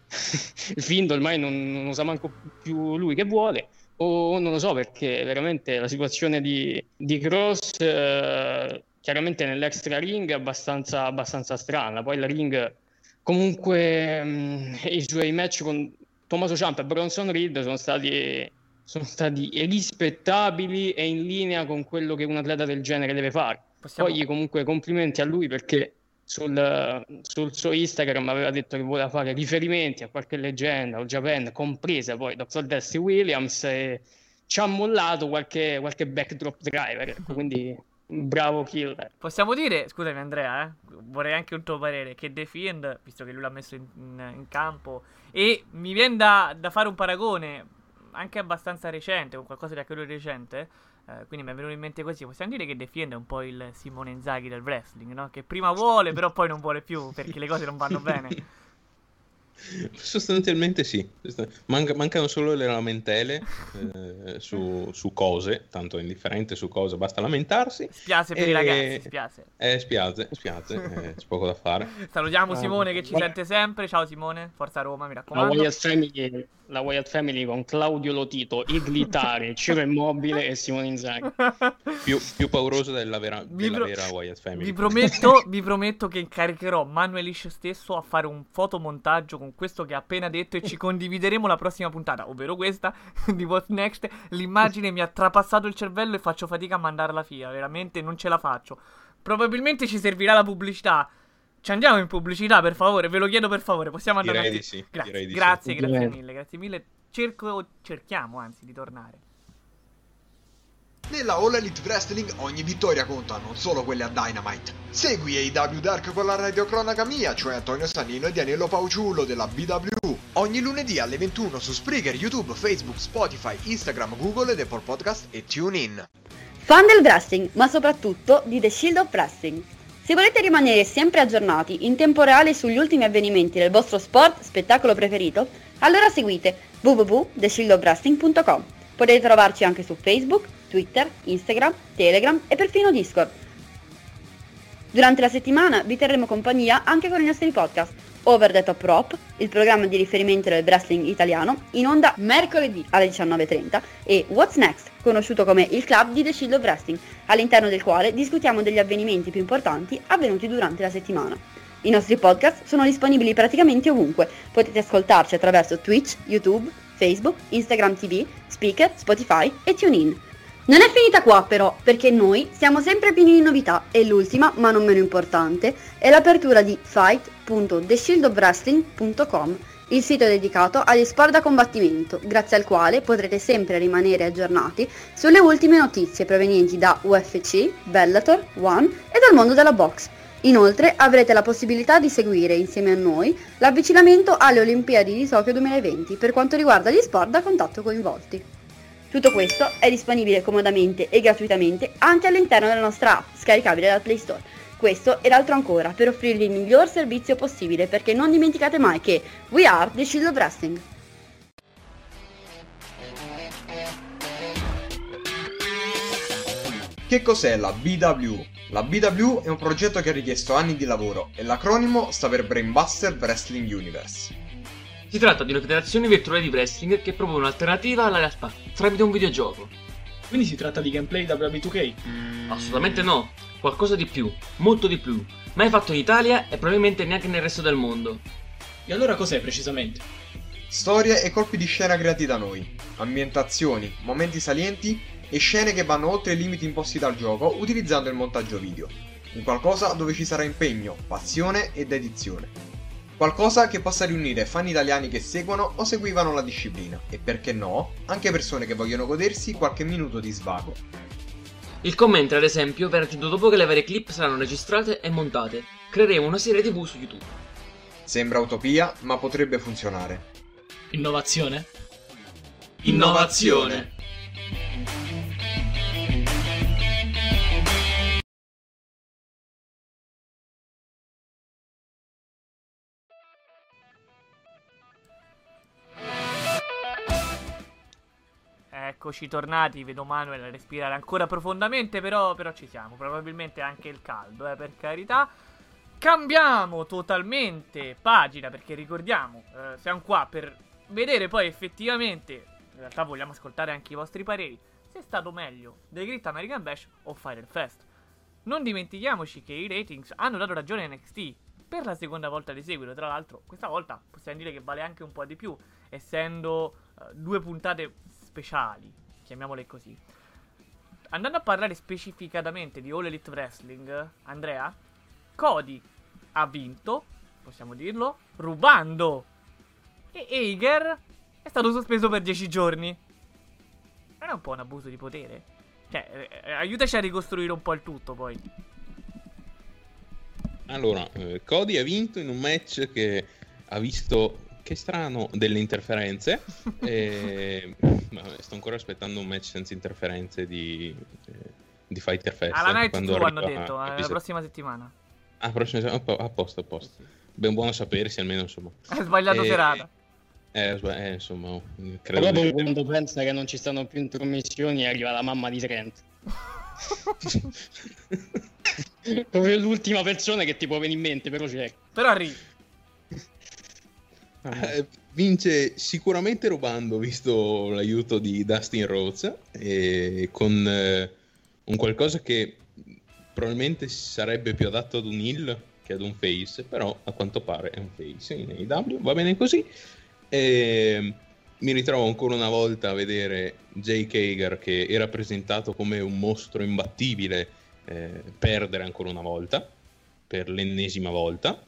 il Find ormai non, non lo sa manco più lui che vuole, o non lo so perché veramente la situazione di, di Cross eh, chiaramente nell'extra ring è abbastanza, abbastanza strana, poi la ring comunque mh, i suoi match con Tommaso Ciampa e Bronson Reed sono stati, sono stati rispettabili e in linea con quello che un atleta del genere deve fare. Possiamo- Poi comunque complimenti a lui perché sul, sul suo Instagram aveva detto che voleva fare riferimenti a qualche leggenda o Japan, compresa poi Dr. Dusty Williams e ci ha mollato qualche, qualche backdrop driver, ecco, quindi bravo killer. Possiamo dire, scusami Andrea, eh, vorrei anche un tuo parere, che The Fiend, visto che lui l'ha messo in, in- in campo, e mi viene da, da fare un paragone anche abbastanza recente, con qualcosa di anche lui recente, eh, quindi mi è venuto in mente così, possiamo dire che The un po' il Simone Inzaghi del wrestling, no? Che prima vuole, però poi non vuole più, perché le cose non vanno bene. Sostanzialmente sì, Manca- mancano solo le lamentele eh, su, su cose, tanto è indifferente su cosa, basta lamentarsi. Spiace per i E- ragazzi, spiace. Eh, spiace, spiace, eh, c'è poco da fare. Salutiamo Ah, Simone che ci sente sempre, ciao Simone, forza Roma, mi La raccomando. Wyatt Family, la Wyatt Family con Claudio Lotito, Iglitare, Ciro Immobile e Simone Inzaghi. Più, più pauroso della vera, della pro- vera Wyatt Family. Vi prometto, vi prometto che incaricherò Manuelish stesso a fare un fotomontaggio con questo che ha appena detto e ci condivideremo la prossima puntata, ovvero questa di What's Next. L'immagine mi ha trapassato il cervello e faccio fatica a mandarla via, veramente non ce la faccio. Probabilmente ci servirà la pubblicità. Ci andiamo in pubblicità, per favore, ve lo chiedo per favore, possiamo andare Direi avanti? di sì, Grazie, direi di sì. grazie, grazie Direi. mille, grazie mille. Cerco, cerchiamo anzi di tornare. Nella All Elite Wrestling ogni vittoria conta, non solo quelle a Dynamite. Segui AEW Dark con la radiocronaca mia, cioè Antonio Stanino e Danielo Pauciullo della BW. Ogni lunedì alle 21 su Spreaker, YouTube, Facebook, Spotify, Instagram, Google ed Apple Podcast e TuneIn. Fan del wrestling, ma soprattutto di The Shield of Wrestling. Se volete rimanere sempre aggiornati in tempo reale sugli ultimi avvenimenti del vostro sport, spettacolo preferito, allora seguite www.theshieldofwrestling.com. Potete trovarci anche su Facebook, Twitter, Instagram, Telegram e perfino Discord. Durante la settimana vi terremo compagnia anche con i nostri podcast. Over the Top Rope, il programma di riferimento del wrestling italiano, in onda mercoledì alle 19.30 e What's Next, conosciuto come il club di The Shield of Wrestling, all'interno del quale discutiamo degli avvenimenti più importanti avvenuti durante la settimana. I nostri podcast sono disponibili praticamente ovunque, potete ascoltarci attraverso Twitch, YouTube, Facebook, Instagram TV, Speaker, Spotify e TuneIn. Non è finita qua però, perché noi siamo sempre pieni di novità e l'ultima, ma non meno importante, è l'apertura di fight.theshieldofwrestling.com, il sito dedicato agli sport da combattimento, grazie al quale potrete sempre rimanere aggiornati sulle ultime notizie provenienti da UFC, Bellator, One e dal mondo della box. Inoltre avrete la possibilità di seguire insieme a noi l'avvicinamento alle Olimpiadi di Tokyo 2020 per quanto riguarda gli sport da contatto coinvolti. Tutto questo è disponibile comodamente e gratuitamente anche all'interno della nostra app, scaricabile dal Play Store. Questo ed altro ancora per offrirvi il miglior servizio possibile perché non dimenticate mai che we are the Shield of Wrestling. Che cos'è la BW? La BW è un progetto che ha richiesto anni di lavoro e l'acronimo sta per Brainbuster Wrestling Universe. Si tratta di una federazione virtuale di wrestling che propone un'alternativa alla realtà tramite un videogioco. Quindi si tratta di gameplay WB2K? Assolutamente no, qualcosa di più, molto di più, mai fatto in Italia e probabilmente neanche nel resto del mondo. E allora cos'è precisamente? Storie e colpi di scena creati da noi, ambientazioni, momenti salienti e scene che vanno oltre i limiti imposti dal gioco utilizzando il montaggio video. Un qualcosa dove ci sarà impegno, passione e dedizione. Qualcosa che possa riunire fan italiani che seguono o seguivano la disciplina e perché no, anche persone che vogliono godersi qualche minuto di svago. Il commento, ad esempio, verrà aggiunto dopo che le varie clip saranno registrate e montate. Creeremo una serie TV su YouTube. Sembra utopia, ma potrebbe funzionare. Innovazione? Innovazione. Eccoci tornati, vedo Manuel respirare ancora profondamente, però, però ci siamo. Probabilmente anche il caldo, eh, per carità. Cambiamo totalmente pagina, perché ricordiamo, eh, siamo qua per vedere poi effettivamente, in realtà vogliamo ascoltare anche i vostri pareri, se è stato meglio The Great American Bash o Fire Fest. Non dimentichiamoci che i ratings hanno dato ragione a NXT per la seconda volta di seguito. Tra l'altro, questa volta possiamo dire che vale anche un po' di più, essendo eh, due puntate speciali, chiamiamole così. Andando a parlare specificatamente di All Elite Wrestling, Andrea, Cody ha vinto, possiamo dirlo, rubando. E Eiger è stato sospeso per 10 giorni. Non è un po' un abuso di potere? Cioè, eh, aiutaci a ricostruire un po' il tutto poi. Allora, eh, Cody ha vinto in un match che ha visto, che strano, delle interferenze. e... vabbè, sto ancora aspettando un match senza interferenze di, eh, di Fighter Fest. Alla Night quando 2 hanno arriva detto, eh, la prossima settimana. Ah, prossima settimana, a posto, a posto. Ben buono sapersi, almeno insomma. Hai sbagliato Eh, serata. Eh, eh, insomma, oh, credo Proprio di- quando pensa che non ci stanno più intromissioni arriva la mamma di Trent. Proprio l'ultima persona che ti può venire in mente, però c'è. Però arrivi. Eh, vince sicuramente rubando, visto l'aiuto di Dustin Rhodes, e con eh, un qualcosa che probabilmente sarebbe più adatto ad un heel che ad un face, però a quanto pare è un face in AEW, va bene così. E mi ritrovo ancora una volta a vedere Jake Hager che era presentato come un mostro imbattibile eh, perdere ancora una volta, per l'ennesima volta.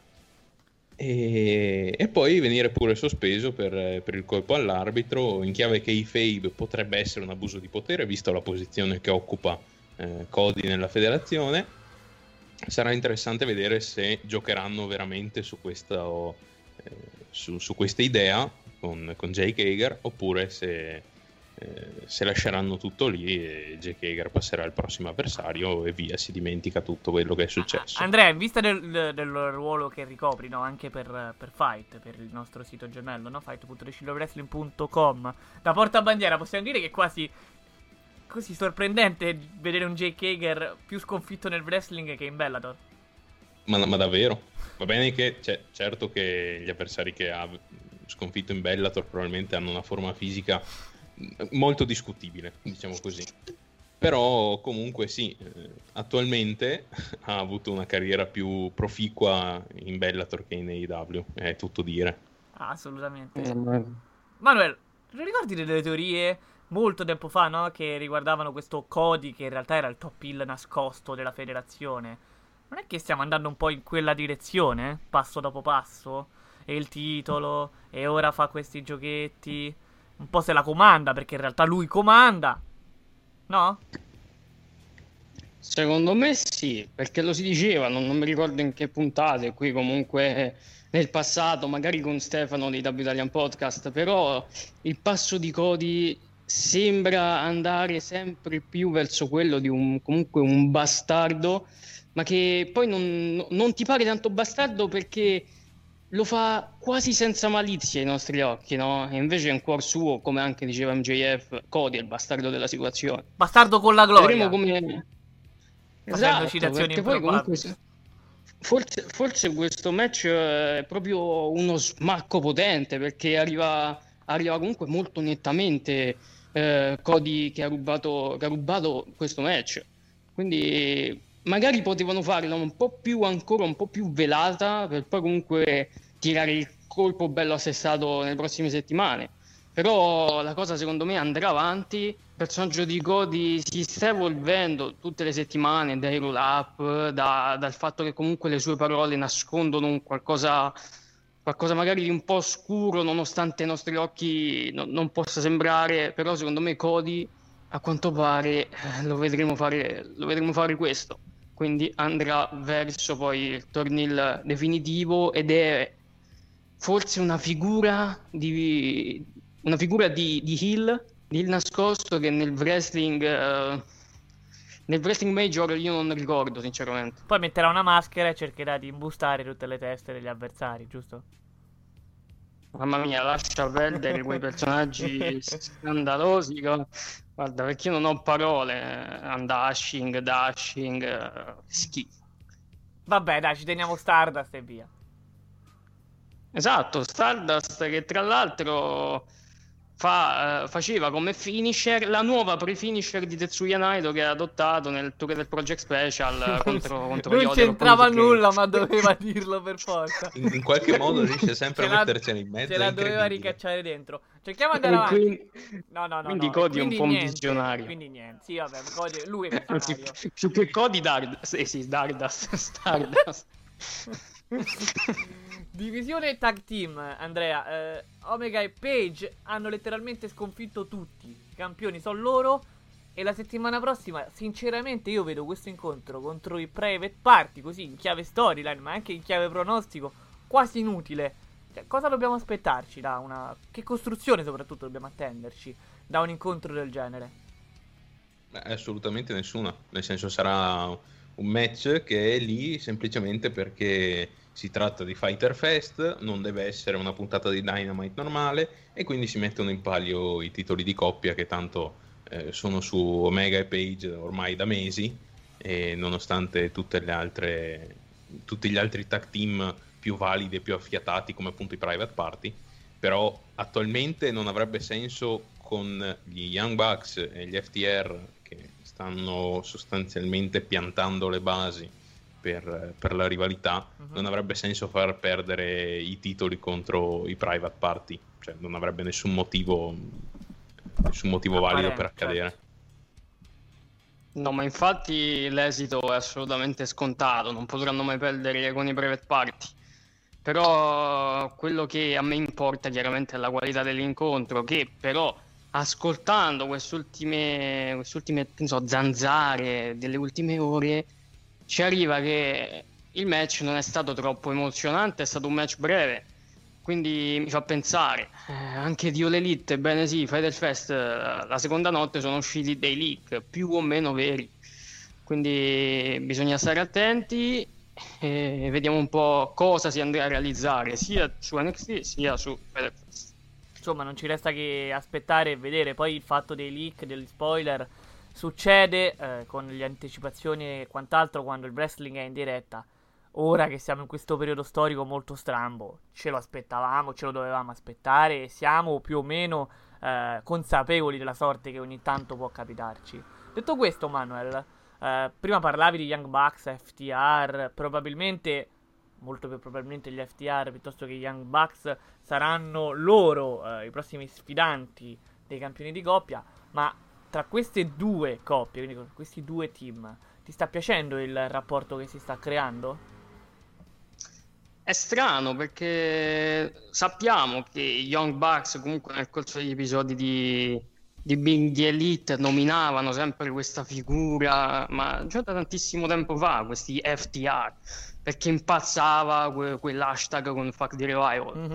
E, e poi venire pure sospeso per, per il colpo all'arbitro in chiave che i Fabe potrebbe essere un abuso di potere visto la posizione che occupa eh, Cody nella federazione. Sarà interessante vedere se giocheranno veramente su questa, eh, su, su questa idea con, con Jake Hager oppure se, eh, se lasceranno tutto lì e Jake Hager passerà al prossimo avversario e via si dimentica tutto quello che è successo Andrea, in vista del, del- del ruolo che ricopri, no, anche per, per Fight, per il nostro sito gemello, no? fight.decillowrestling.com, da portabandiera possiamo dire che è quasi così sorprendente vedere un Jake Hager più sconfitto nel wrestling che in Bellator. Ma, ma davvero? Va bene che, cioè, certo che gli avversari che ha sconfitto in Bellator probabilmente hanno una forma fisica molto discutibile, diciamo così. Però comunque sì, eh, attualmente ha avuto una carriera più proficua in Bellator che in AEW, è tutto dire. Assolutamente. Manuel, ricordi delle teorie molto tempo fa, no? Che riguardavano questo Cody che in realtà era il top hill nascosto della federazione. Non è che stiamo andando un po' in quella direzione, passo dopo passo? E il titolo, e ora fa questi giochetti. Un po' se la comanda, perché in realtà lui comanda. No? Secondo me sì, perché lo si diceva, non, non mi ricordo in che puntate, qui comunque nel passato, magari con Stefano di W Italian Podcast, però il passo di Cody sembra andare sempre più verso quello di un comunque un bastardo, ma che poi non, non ti pare tanto bastardo perché lo fa quasi senza malizia ai nostri occhi, no? E invece in cuor suo, come anche diceva MJF, Cody è il bastardo della situazione. Bastardo con la gloria. Vedremo come... Esatto, citazioni perché poi comunque... Forse, forse questo match eh, è proprio uno smacco potente perché arriva, arriva comunque molto nettamente eh, Cody che ha, rubato, che ha rubato questo match. Quindi magari potevano farla un po' più ancora un po' più velata per poi comunque tirare il colpo bello assestato nelle prossime settimane. Però la cosa secondo me andrà avanti. Il personaggio di Cody si sta evolvendo tutte le settimane dai roll up, da- dal fatto che comunque le sue parole nascondono un qualcosa, qualcosa magari di un po' scuro, nonostante ai nostri occhi no- non possa sembrare. Però secondo me Cody, a quanto pare, eh, lo vedremo fare, lo vedremo fare questo. Quindi andrà verso poi il tornil definitivo ed è forse una figura di, una figura di, di heel, di heel nascosto che nel wrestling, eh, nel wrestling major io non ricordo sinceramente. Poi metterà una maschera e cercherà di imbustare tutte le teste degli avversari, giusto? Mamma mia, lascia perdere quei personaggi scandalosi. Guarda, perché io non ho parole. eh, Undashing, dashing, eh, schifo. Vabbè, dai, ci teniamo Stardust e via. Esatto, Stardust che tra l'altro fa, eh, faceva come finisher la nuova pre-finisher di Tetsuya Naito che ha adottato nel tour del Project Special contro, contro non c'entrava nulla, ma doveva dirlo per forza. In, in qualche modo riesce sempre a mettercene in mezzo. È la doveva ricacciare dentro. Cerchiamo di andare avanti. quindi- No, no, no. quindi no. Cody è un po' un visionario. Quindi niente. Sì, vabbè, Cody, lui è visionario. più che Cody Dardust, eh sì, Dardust, Stardust. Divisione tag team, Andrea. eh, Omega e Page hanno letteralmente sconfitto tutti. I campioni sono loro. E la settimana prossima, sinceramente, io vedo questo incontro contro i Private Party, così in chiave storyline, ma anche in chiave pronostico, quasi inutile. Cioè, cosa dobbiamo aspettarci da una. Che costruzione soprattutto dobbiamo attenderci da un incontro del genere? Beh, Assolutamente nessuna, nel senso sarà un match che è lì semplicemente perché si tratta di Fighter Fest, non deve essere una puntata di Dynamite normale e quindi si mettono in palio i titoli di coppia che tanto eh, sono su Omega e Page ormai da mesi e nonostante altre, tutti gli altri tag team più validi e più affiatati come appunto i Private Party, però attualmente non avrebbe senso con gli Young Bucks e gli FTR che stanno sostanzialmente piantando le basi per, per la rivalità, non avrebbe senso far perdere i titoli contro i Private Party, cioè non avrebbe nessun motivo, nessun motivo valido per accadere. No, ma infatti l'esito è assolutamente scontato, non potranno mai perdere con i private party. Però quello che a me importa chiaramente è la qualità dell'incontro, che però ascoltando queste ultime, so, zanzare delle ultime ore, ci arriva che il match non è stato troppo emozionante, è stato un match breve. Quindi mi fa pensare, eh, anche di All Elite, bene sì, Fighter Fest, eh, la seconda notte sono usciti dei leak più o meno veri. Quindi bisogna stare attenti e vediamo un po' cosa si andrà a realizzare sia su NXT sia su Fest. Insomma, non ci resta che aspettare e vedere. Poi il fatto dei leak, degli spoiler, succede eh, con le anticipazioni e quant'altro quando il wrestling è in diretta. ora che siamo in questo periodo storico molto strambo, ce lo aspettavamo, ce lo dovevamo aspettare e siamo più o meno eh, consapevoli della sorte che ogni tanto può capitarci. Detto questo, Manuel, eh, prima parlavi di Young Bucks, FTR, probabilmente, molto più probabilmente gli FTR piuttosto che gli Young Bucks saranno loro eh, i prossimi sfidanti dei campioni di coppia, ma tra queste due coppie, quindi questi due team, ti sta piacendo il rapporto che si sta creando? È strano perché sappiamo che i Young Bucks comunque nel corso degli episodi di, di Big Elite nominavano sempre questa figura, ma già da tantissimo tempo fa, questi FTR, perché impazzava que- quell'hashtag con Fuck the Revival.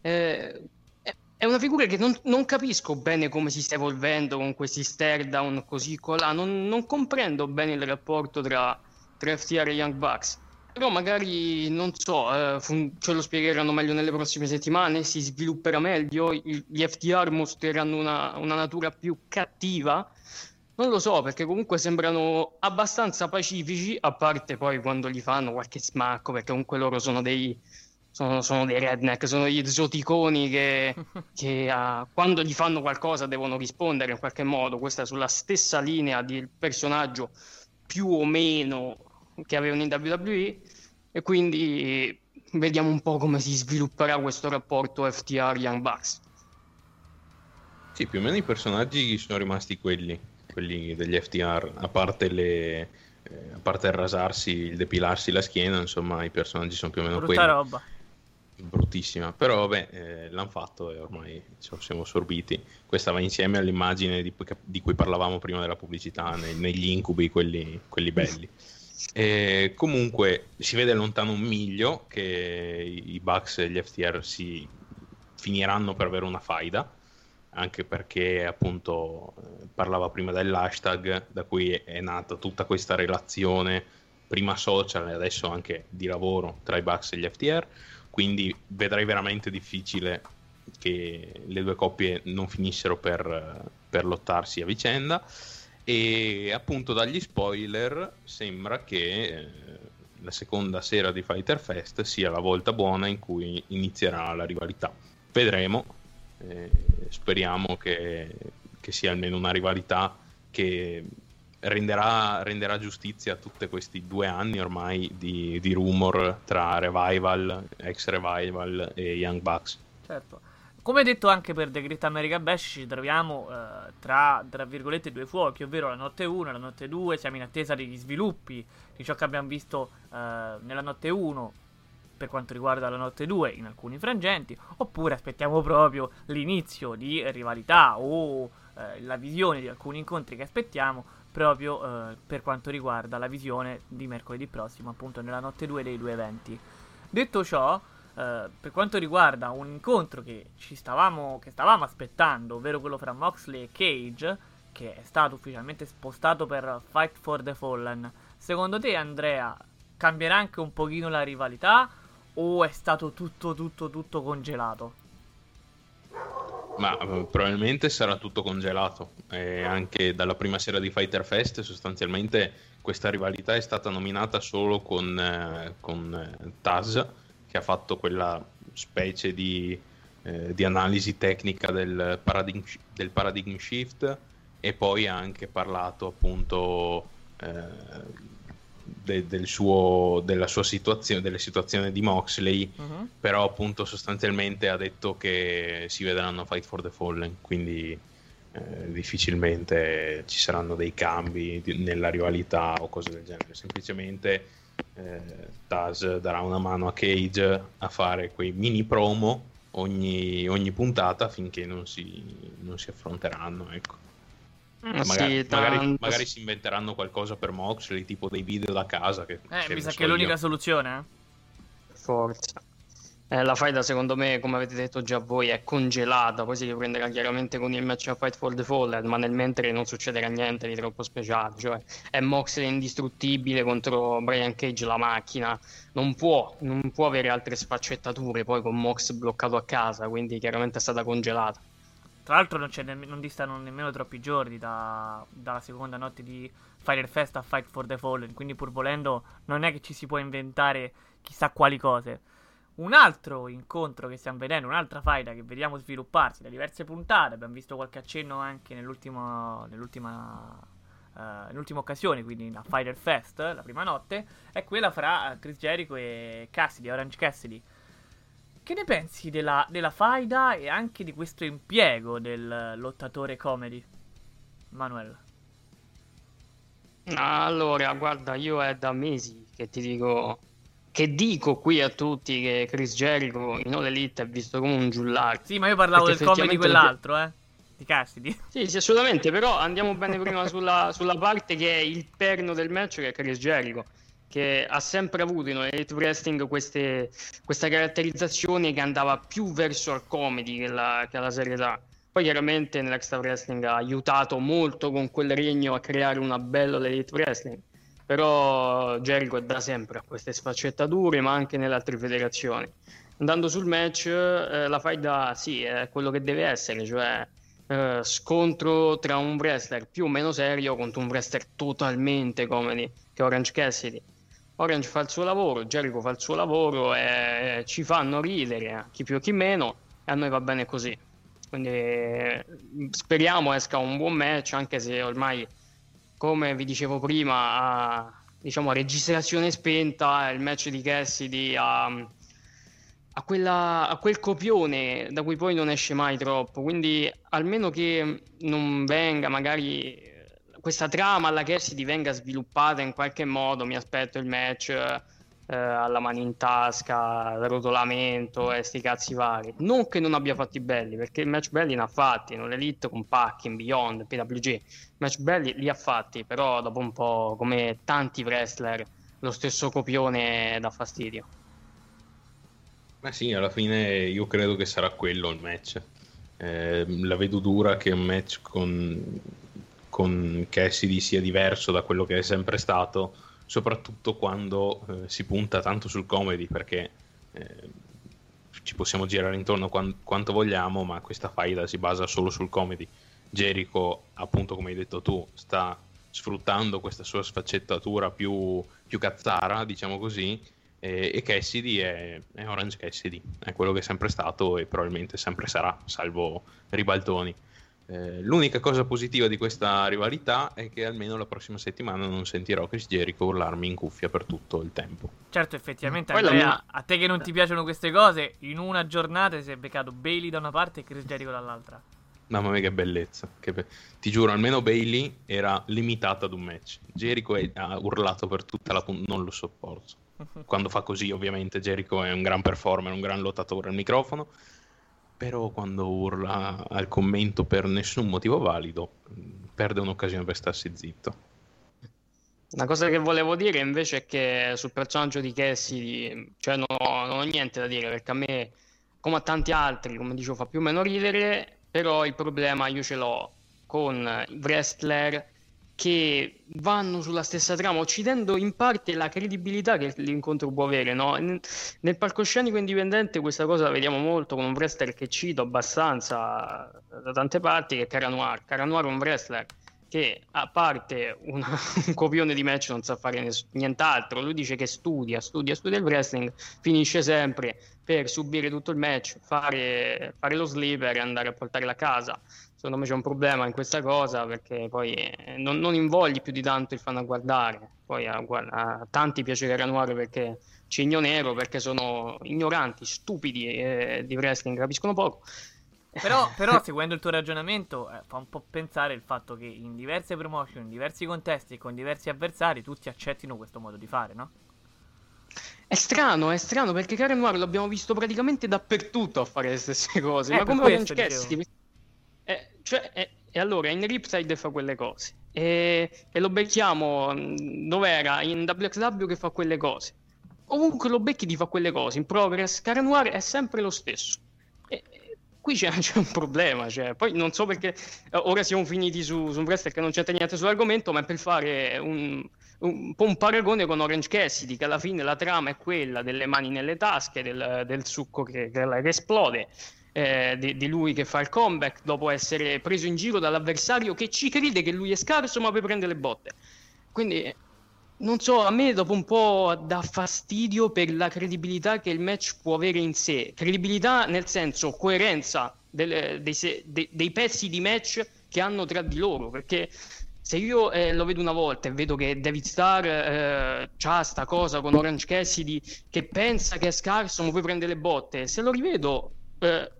Eh, è- è una figura che non, non capisco bene come si sta evolvendo con questi stare down così colà, non, non comprendo bene il rapporto tra, tra FTR e Young Bucks. Però magari, non so, eh, fun- ce lo spiegheranno meglio nelle prossime settimane, si svilupperà meglio, i- gli FTR mostreranno una, una natura più cattiva. Non lo so, perché comunque sembrano abbastanza pacifici, a parte poi quando gli fanno qualche smacco, perché comunque loro sono dei, sono, sono dei redneck, sono degli esoticoni che, che, ah, quando gli fanno qualcosa devono rispondere in qualche modo. Questa è sulla stessa linea del personaggio più o meno che avevano in WWE e quindi vediamo un po' come si svilupperà questo rapporto FTR Young Bucks. Sì, più o meno i personaggi sono rimasti quelli, quelli degli FTR, a parte, le, eh, a parte il rasarsi, il depilarsi la schiena, insomma i personaggi sono più o meno Brutta quelli. roba. Bruttissima, però vabbè, eh, l'hanno fatto e ormai lo siamo sorbiti. Questa va insieme all'immagine di, di cui parlavamo prima della pubblicità, nei- negli incubi, quelli, quelli belli. E comunque si vede lontano un miglio che i Bucks e gli FTR si finiranno per avere una faida, anche perché appunto parlava prima dell'hashtag da cui è nata tutta questa relazione, prima social e adesso anche di lavoro tra i Bucks e gli FTR, quindi vedrei veramente difficile che le due coppie non finissero per, per lottarsi a vicenda e appunto dagli spoiler sembra che eh, la seconda sera di Fighter Fest sia la volta buona in cui inizierà la rivalità. Vedremo, eh, speriamo che, che sia almeno una rivalità che renderà, renderà giustizia a tutti questi due anni ormai di, di rumor tra Revival, ex Revival e Young Bucks. Certo. Come detto anche per The Great America Bash, ci troviamo eh, tra, tra virgolette, due fuochi, ovvero la notte 1 e la notte 2. Siamo in attesa degli sviluppi di ciò che abbiamo visto eh, nella notte 1 per quanto riguarda la notte 2 in alcuni frangenti, oppure aspettiamo proprio l'inizio di rivalità o eh, la visione di alcuni incontri che aspettiamo proprio eh, per quanto riguarda la visione di mercoledì prossimo, appunto nella notte 2 dei due eventi. Detto ciò, eh, per quanto riguarda un incontro che ci stavamo, che stavamo aspettando, ovvero quello fra Moxley e Cage, che è stato ufficialmente spostato per Fight for the Fallen, secondo te Andrea cambierà anche un pochino la rivalità o è stato tutto tutto tutto congelato? Ma eh, probabilmente sarà tutto congelato. E anche dalla prima sera di Fighter Fest, sostanzialmente questa rivalità è stata nominata solo con, eh, con eh, Taz, che ha fatto quella specie di, eh, di analisi tecnica del paradigm, del paradigm shift e poi ha anche parlato appunto eh, de- del suo, della sua situazione, delle situazioni di Moxley, Mhm. però appunto sostanzialmente ha detto che si vedranno Fight for the Fallen, quindi eh, difficilmente ci saranno dei cambi di- nella rivalità o cose del genere, semplicemente eh, Taz darà una mano a Cage a fare quei mini promo ogni, ogni puntata finché non si, non si affronteranno, ecco. Ah, Magari, sì, magari- tanto- magari si inventeranno qualcosa per Moxley, tipo dei video da casa. Che, Eh, che mi sa so che è l'unica io. soluzione, eh. Forza. Eh, la faida secondo me, come avete detto già voi, è congelata, poi si riprenderà chiaramente con il match a Fight for the Fallen, ma nel mentre non succederà niente di troppo speciale, cioè è Moxley indistruttibile contro Brian Cage la macchina, non può, non può avere altre sfaccettature poi con Mox bloccato a casa, quindi chiaramente è stata congelata. Tra l'altro non, nemm- non distano nemmeno troppi giorni da- dalla seconda notte di Fire Fest a Fight for the Fallen, quindi pur volendo non è che ci si può inventare chissà quali cose. Un altro incontro che stiamo vedendo, un'altra faida che vediamo svilupparsi da diverse puntate, abbiamo visto qualche accenno anche nell'ultima, eh, nell'ultima occasione, quindi la Fighter Fest, la prima notte, è quella fra Chris Jericho e Cassidy, Orange Cassidy. Che ne pensi della, della faida e anche di questo impiego del lottatore comedy? Manuel. Allora, guarda, io è da mesi che ti dico, che dico qui a tutti che Chris Jericho in All Elite è visto come un giullare. Sì, ma io parlavo del comedy di quell'altro, eh. Di Cassidy. Sì, sì, assolutamente, però andiamo bene prima sulla, sulla parte che è il perno del match, che è Chris Jericho, che ha sempre avuto in Elite Wrestling queste, questa caratterizzazione che andava più verso il comedy che la, che la serietà. Poi chiaramente nell'Extra Wrestling ha aiutato molto con quel regno a creare una bella Elite Wrestling, però Jericho è da sempre a queste sfaccettature, ma anche nelle altre federazioni. Andando sul match, eh, la faida sì, è quello che deve essere, cioè eh, scontro tra un wrestler più o meno serio contro un wrestler totalmente comedy, che è Orange Cassidy. Orange fa il suo lavoro, Jericho fa il suo lavoro e ci fanno ridere, chi più chi meno, e a noi va bene così. Quindi eh, speriamo esca un buon match, anche se ormai, come vi dicevo prima, a, diciamo, a registrazione spenta, il match di Cassidy ha a, quella- a quel copione da cui poi non esce mai troppo. Quindi almeno che non venga magari questa trama alla Cassidy venga sviluppata in qualche modo, mi aspetto il match eh, alla mano in tasca, rotolamento e sti cazzi vari. Non che non abbia fatti belli, perché match belli ne ha fatti, non l'Elite con Packing, Beyond, PWG. Match belli li ha fatti, però dopo un po' come tanti wrestler lo stesso copione dà fastidio. Ma sì, alla fine io credo che sarà quello il match. Eh, la vedo dura che un match con, con Cassidy sia diverso da quello che è sempre stato, soprattutto quando eh, si punta tanto sul comedy, perché eh, ci possiamo girare intorno quan- quanto vogliamo, ma questa faida si basa solo sul comedy. Jericho, appunto come hai detto tu, sta sfruttando questa sua sfaccettatura più, più cazzara, diciamo così, e, e Cassidy è, è Orange Cassidy, è quello che è sempre stato e probabilmente sempre sarà, salvo ribaltoni. Eh, l'unica cosa positiva di questa rivalità è che almeno la prossima settimana non sentirò Chris Jericho urlarmi in cuffia per tutto il tempo. Certo, effettivamente, Andrea, mia- a te che non ti piacciono queste cose, in una giornata si è beccato Bailey da una parte e Chris Jericho dall'altra. Mamma mia che bellezza, che be- ti giuro, almeno Bailey era limitata ad un match. Jericho è- ha urlato per tutta la puntata, non lo sopporto. Quando fa così, ovviamente, Jericho è un gran performer, un gran lottatore al microfono. Però quando urla al commento per nessun motivo valido, mh, perde un'occasione per starsi zitto. Una cosa che volevo dire invece è che sul personaggio di Cassie, cioè non ho, non ho niente da dire perché a me, come a tanti altri, come dicevo, fa più o meno ridere, però il problema io ce l'ho con i wrestler che vanno sulla stessa trama, uccidendo in parte la credibilità che l'incontro può avere, no? Nel, palcoscenico indipendente questa cosa la vediamo molto con un wrestler che cito abbastanza da tante parti, che è Cara Noir. Cara Noir è un wrestler che a parte una- un copione di match non sa fare nient'altro, lui dice che studia, studia, studia il wrestling, finisce sempre per subire tutto il match, fare, fare lo sleeper e andare a portarla a casa. Secondo me c'è un problema in questa cosa perché poi eh, non, non invogli più di tanto il fan a guardare. Poi a, a tanti piace Cara Noir perché cigno nero, perché sono ignoranti, stupidi e di wrestling capiscono poco. Però, però, seguendo il tuo ragionamento, eh, fa un po' pensare il fatto che in diverse promotion, in diversi contesti e con diversi avversari, tutti accettino questo modo di fare, no? È strano, è strano perché Noir l'abbiamo visto praticamente dappertutto a fare le stesse cose. Eh, ma come questo Orange dicevo. Eh, cioè, eh, e allora in Ripside fa quelle cose. E, e lo becchiamo mh, dov'era? In WXW che fa quelle cose. Ovunque lo becchi ti fa quelle cose. In Progress, Karen Noir è sempre lo stesso. E qui c'è, c'è un problema. Cioè. Poi non so perché eh, ora siamo finiti su, su un wrestler che non c'entra niente sull'argomento, ma è per fare un, un po' un paragone con Orange Cassidy, che alla fine la trama è quella delle mani nelle tasche, del, del succo che, che- che esplode. Eh, di, di lui che fa il comeback dopo essere preso in giro dall'avversario che ci crede che lui è scarso ma poi prende le botte. Quindi non so, a me dopo un po' dà fastidio per la credibilità che il match può avere in sé. Credibilità nel senso coerenza delle- dei, se- dei- pezzi di match che hanno tra di loro. Perché se io eh, lo vedo una volta e vedo che David Starr eh, c'ha sta cosa con Orange Cassidy che pensa che è scarso ma poi prende le botte, se lo rivedo eh,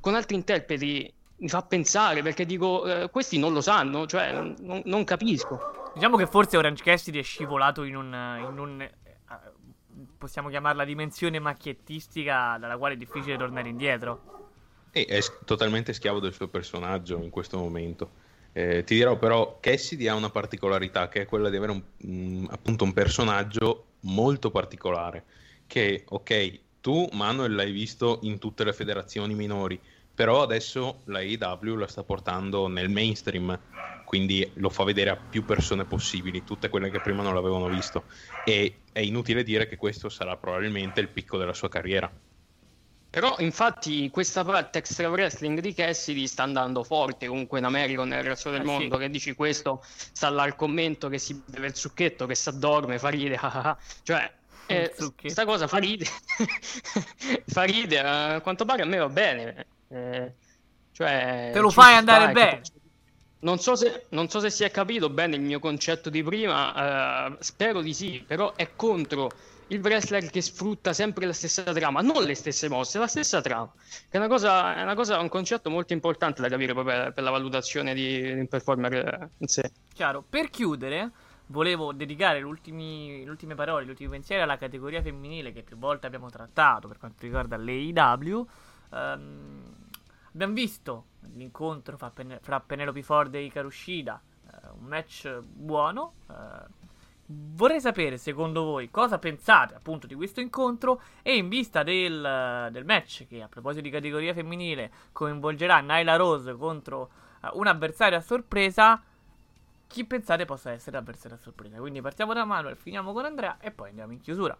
con altri interpreti mi fa pensare perché dico eh, questi non lo sanno, cioè non, non capisco. Diciamo che forse Orange Cassidy è scivolato in un. In un eh, possiamo chiamarla dimensione macchiettistica dalla quale è difficile tornare indietro. E è totalmente schiavo del suo personaggio in questo momento. Eh, ti dirò però, Cassidy ha una particolarità che è quella di avere un, mm, appunto un personaggio molto particolare. Che, ok, tu Manuel l'hai visto in tutte le federazioni minori, però adesso la AEW la sta portando nel mainstream, quindi lo fa vedere a più persone possibili, tutte quelle che prima non l'avevano visto. E è inutile dire che questo sarà probabilmente il picco della sua carriera. Però infatti questa parte extra wrestling di Cassidy sta andando forte comunque in America e nel resto del Eh sì. mondo che dici questo sta là al commento che si beve il succhetto che si addorme fa ride ah, ah, ah. cioè eh, sta cosa fa ride fa ride eh, a quanto pare a me va bene Eh, cioè Te lo fai andare bene. non so, se, non so se si è capito bene il mio concetto di prima, eh, spero di sì, però è contro il wrestler che sfrutta sempre la stessa trama, non le stesse mosse, la stessa trama. Che è una cosa, è una cosa, un concetto molto importante da capire proprio per, per la valutazione di, di un performer eh, in sé. Chiaro, per chiudere, volevo dedicare le ultime parole, gli ultimi pensieri alla categoria femminile che più volte abbiamo trattato per quanto riguarda l'AEW. Ehm, abbiamo visto l'incontro fra, Pen- fra Penelope Ford e Hikaru Shida, eh, un match buono. eh, vorrei sapere, secondo voi, cosa pensate appunto di questo incontro e in vista del, del match che a proposito di categoria femminile coinvolgerà Nyla Rose contro eh, un avversario a sorpresa, chi pensate possa essere l'avversario a sorpresa? Quindi partiamo da Manuel, finiamo con Andrea e poi andiamo in chiusura.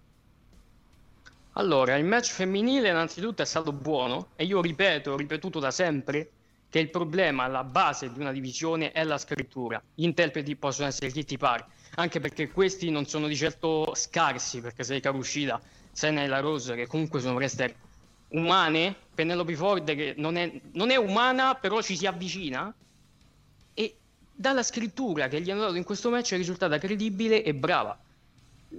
Allora, il match femminile innanzitutto è stato buono e io ripeto, ho ripetuto da sempre che il problema alla base di una divisione è la scrittura. Gli interpreti possono essere chi ti pare, anche perché questi non sono di certo scarsi, perché sei Karushida, sei Nyla Rose, che comunque sono wrestler umane, Penelope Ford che non è, non è umana, però ci si avvicina, dalla scrittura che gli hanno dato in questo match è risultata credibile e brava.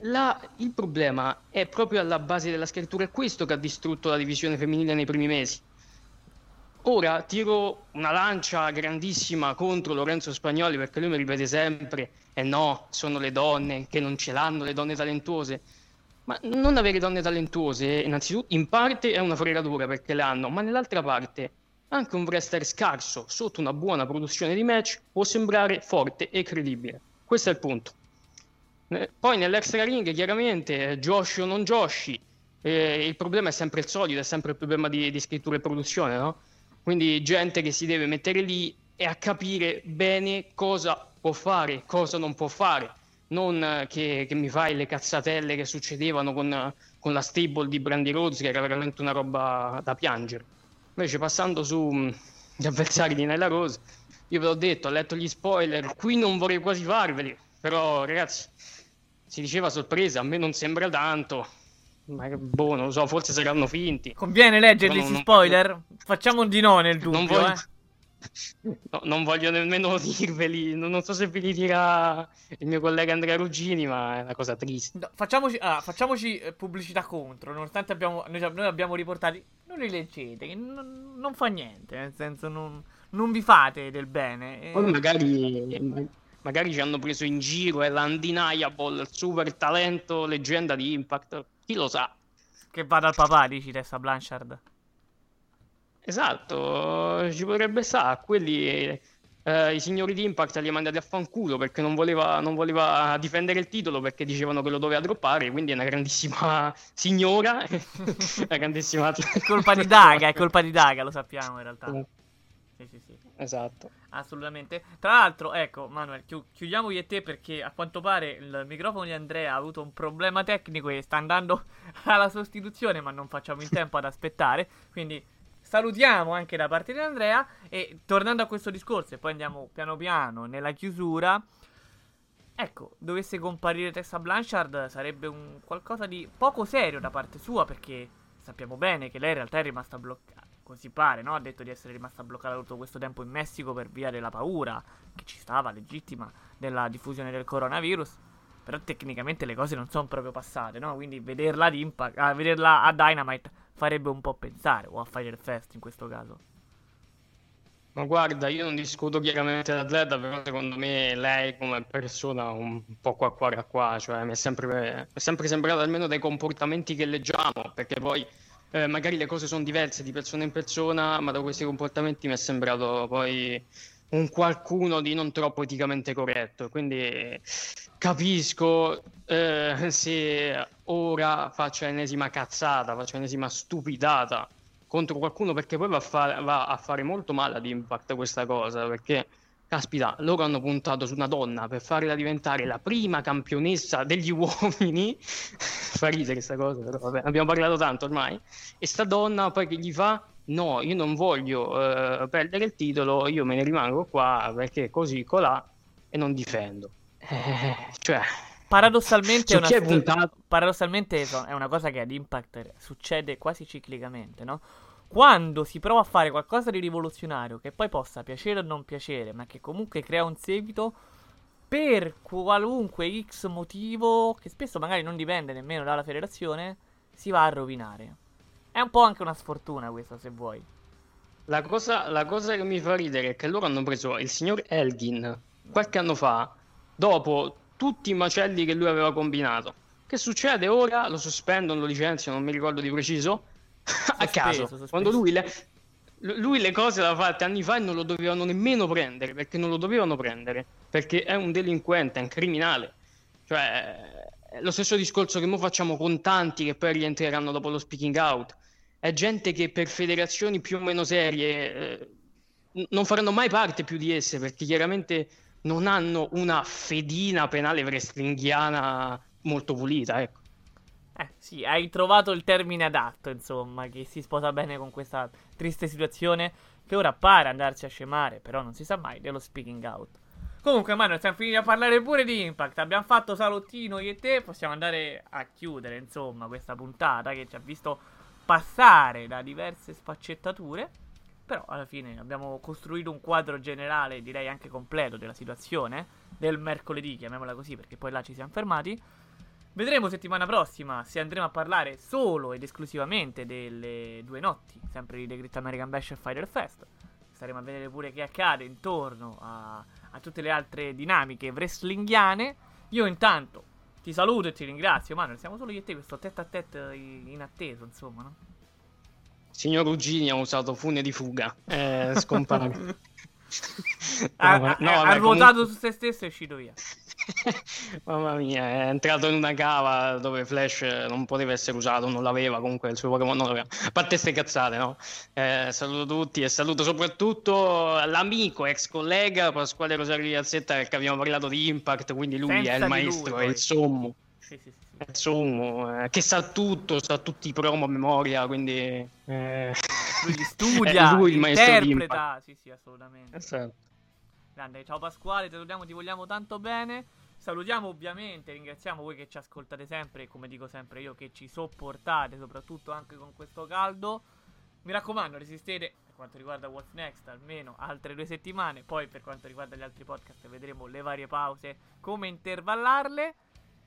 La- il problema è proprio alla base della scrittura, è questo che ha distrutto la divisione femminile nei primi mesi. Ora tiro una lancia grandissima contro Lorenzo Spagnoli perché lui mi ripete sempre: eh no, sono le donne che non ce l'hanno, le donne talentuose. Ma non avere donne talentuose, innanzitutto, in parte è una fregatura perché le hanno, ma nell'altra parte, anche un wrestler scarso sotto una buona produzione di match può sembrare forte e credibile. Questo è il punto. Poi nell'extra ring, chiaramente, eh, Joshi o non Joshi, eh, il problema è sempre il solito, è sempre il problema di, di scrittura e produzione, no? Quindi gente che si deve mettere lì e a capire bene cosa può fare, cosa non può fare. Non eh, che, che mi fai le cazzatelle che succedevano con, con la stable di Brandy Rhodes, che era veramente una roba da piangere. Invece passando sugli avversari di Nyla Rose, io ve l'ho detto, ho letto gli spoiler, qui non vorrei quasi farveli, però ragazzi, si diceva sorpresa, a me non sembra tanto, ma che boh, non lo so, forse saranno finti. Conviene leggerli Però su non- spoiler? Facciamo un di no nel dubbio, non voglio, eh. No, non voglio nemmeno dirveli, non, non so se ve li dirà il mio collega Andrea Ruggini, ma è una cosa triste. No, facciamoci, ah, facciamoci eh, pubblicità contro, nonostante abbiamo, noi, noi abbiamo riportati. Non li leggete, non, non fa niente, nel senso non, non vi fate del bene. eh. Poi magari, magari ci hanno preso in giro, è l'undeniable, il super talento, leggenda di Impact, chi lo sa. Che vada al papà, dici Tessa Blanchard. Esatto, ci potrebbe stare. Quelli, eh, i signori di Impact li ha mandati a fanculo perché non voleva, non voleva difendere il titolo perché dicevano che lo doveva droppare. Quindi è una grandissima signora, una grandissima È colpa di Daga, è colpa di Daga, lo sappiamo in realtà. Sì, sì, sì. Esatto. Assolutamente. Tra l'altro, ecco, Manuel, chi- chiudiamo io e te perché a quanto pare il microfono di Andrea ha avuto un problema tecnico e sta andando alla sostituzione, ma non facciamo in tempo ad aspettare. Quindi salutiamo anche da parte di Andrea e tornando a questo discorso e poi andiamo piano piano nella chiusura. Ecco, dovesse comparire Tessa Blanchard sarebbe un qualcosa di poco serio da parte sua perché sappiamo bene che lei in realtà è rimasta bloccata. Così pare, no? Ha detto di essere rimasta bloccata tutto questo tempo in Messico per via della paura che ci stava legittima della diffusione del coronavirus. Però tecnicamente le cose non sono proprio passate, no? Quindi vederla ad Impact, ah, vederla a Dynamite farebbe un po' pensare, o a Fire Fest in questo caso. Ma guarda, io non discuto chiaramente l'atleta, però secondo me lei come persona un po' qua qua qua, qua cioè mi è sempre, è sempre sembrato almeno dai comportamenti che leggiamo, perché poi eh, magari le cose sono diverse di persona in persona, ma da questi comportamenti mi è sembrato poi un qualcuno di non troppo eticamente corretto. Quindi capisco eh, se ora faccia l'ennesima cazzata, faccia l'ennesima stupidata contro qualcuno, perché poi va a, fare, va a fare molto male ad Impact questa cosa, perché caspita, loro hanno puntato su una donna per farla diventare la prima campionessa degli uomini. fa ridere questa cosa, però vabbè, abbiamo parlato tanto ormai. E sta donna poi che gli fa? No, io non voglio eh, perdere il titolo, io me ne rimango qua perché così colà e non difendo. Eh, cioè, Paradossalmente, è una, è puntato? paradossalmente è una cosa che ad Impact succede quasi ciclicamente, no? Quando si prova a fare qualcosa di rivoluzionario che poi possa piacere o non piacere, ma che comunque crea un seguito per qualunque X motivo, che spesso magari non dipende nemmeno dalla federazione, si va a rovinare. È un po' anche una sfortuna questa, se vuoi. La cosa, la cosa che mi fa ridere è che loro hanno preso il signor Elgin qualche anno fa, dopo tutti i macelli che lui aveva combinato. Che succede ora? Lo sospendono, lo licenziano, non mi ricordo di preciso. A caso. sospeso. Quando lui le, lui le cose le aveva fatte anni fa e non lo dovevano nemmeno prendere, perché non lo dovevano prendere, perché è un delinquente, è un criminale. Cioè, è lo stesso discorso che noi facciamo con tanti che poi rientreranno dopo lo speaking out. È gente che per federazioni più o meno serie eh, non faranno mai parte più di esse, perché chiaramente non hanno una fedina penale wrestlinghiana molto pulita, ecco. Eh, sì, hai trovato il termine adatto, insomma, che si sposa bene con questa triste situazione che ora pare andarsi a scemare, però non si sa mai dello speaking out. Comunque, Manuel, siamo finiti a parlare pure di Impact. Abbiamo fatto salottino io e te. Possiamo andare a chiudere, insomma, questa puntata che ci ha visto passare da diverse sfaccettature. Però alla fine abbiamo costruito un quadro generale, direi anche completo, della situazione. Del mercoledì, chiamiamola così, perché poi là ci siamo fermati. Vedremo settimana prossima se andremo a parlare solo ed esclusivamente delle due notti, sempre di The Great American Bash e Fighter Fest. Staremo a vedere pure che accade intorno a, a tutte le altre dinamiche wrestlinghiane. Io intanto ti saluto e ti ringrazio, Manuel. Siamo solo io e te, questo tête a tête in atteso, insomma, no? Signor Ruggini ha usato fune di fuga. Eh, scompare. Ha, No, ha- no, ha vabbè, ruotato comunque- su se stesso e è uscito via. Mamma mia, è entrato in una cava dove Flash non poteva essere usato, non l'aveva, comunque il suo Pokémon non l'aveva. A parte ste cazzate, no? Eh, saluto tutti e saluto soprattutto l'amico, ex collega Pasquale Rosario Piazzetta perché abbiamo parlato di Impact, quindi lui Senza è il maestro, lui, è il sommo. Sì, sì, sì. Il sommo, eh, che sa tutto, sa tutti i promo a memoria, quindi... eh, Lui studia, è lui il maestro di interpreta. Impact. Sì, sì, assolutamente. Esatto. Grande, ciao Pasquale, ti salutiamo, ti vogliamo tanto bene. Salutiamo ovviamente, ringraziamo voi che ci ascoltate sempre, e come dico sempre io, che ci sopportate, soprattutto anche con questo caldo. Mi raccomando, resistete per quanto riguarda What's Next almeno altre due settimane. Poi per quanto riguarda gli altri podcast vedremo le varie pause, come intervallarle.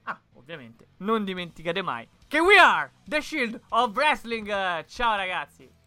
Ah, ovviamente, non dimenticate mai che we are the Shield of Wrestling. Ciao ragazzi!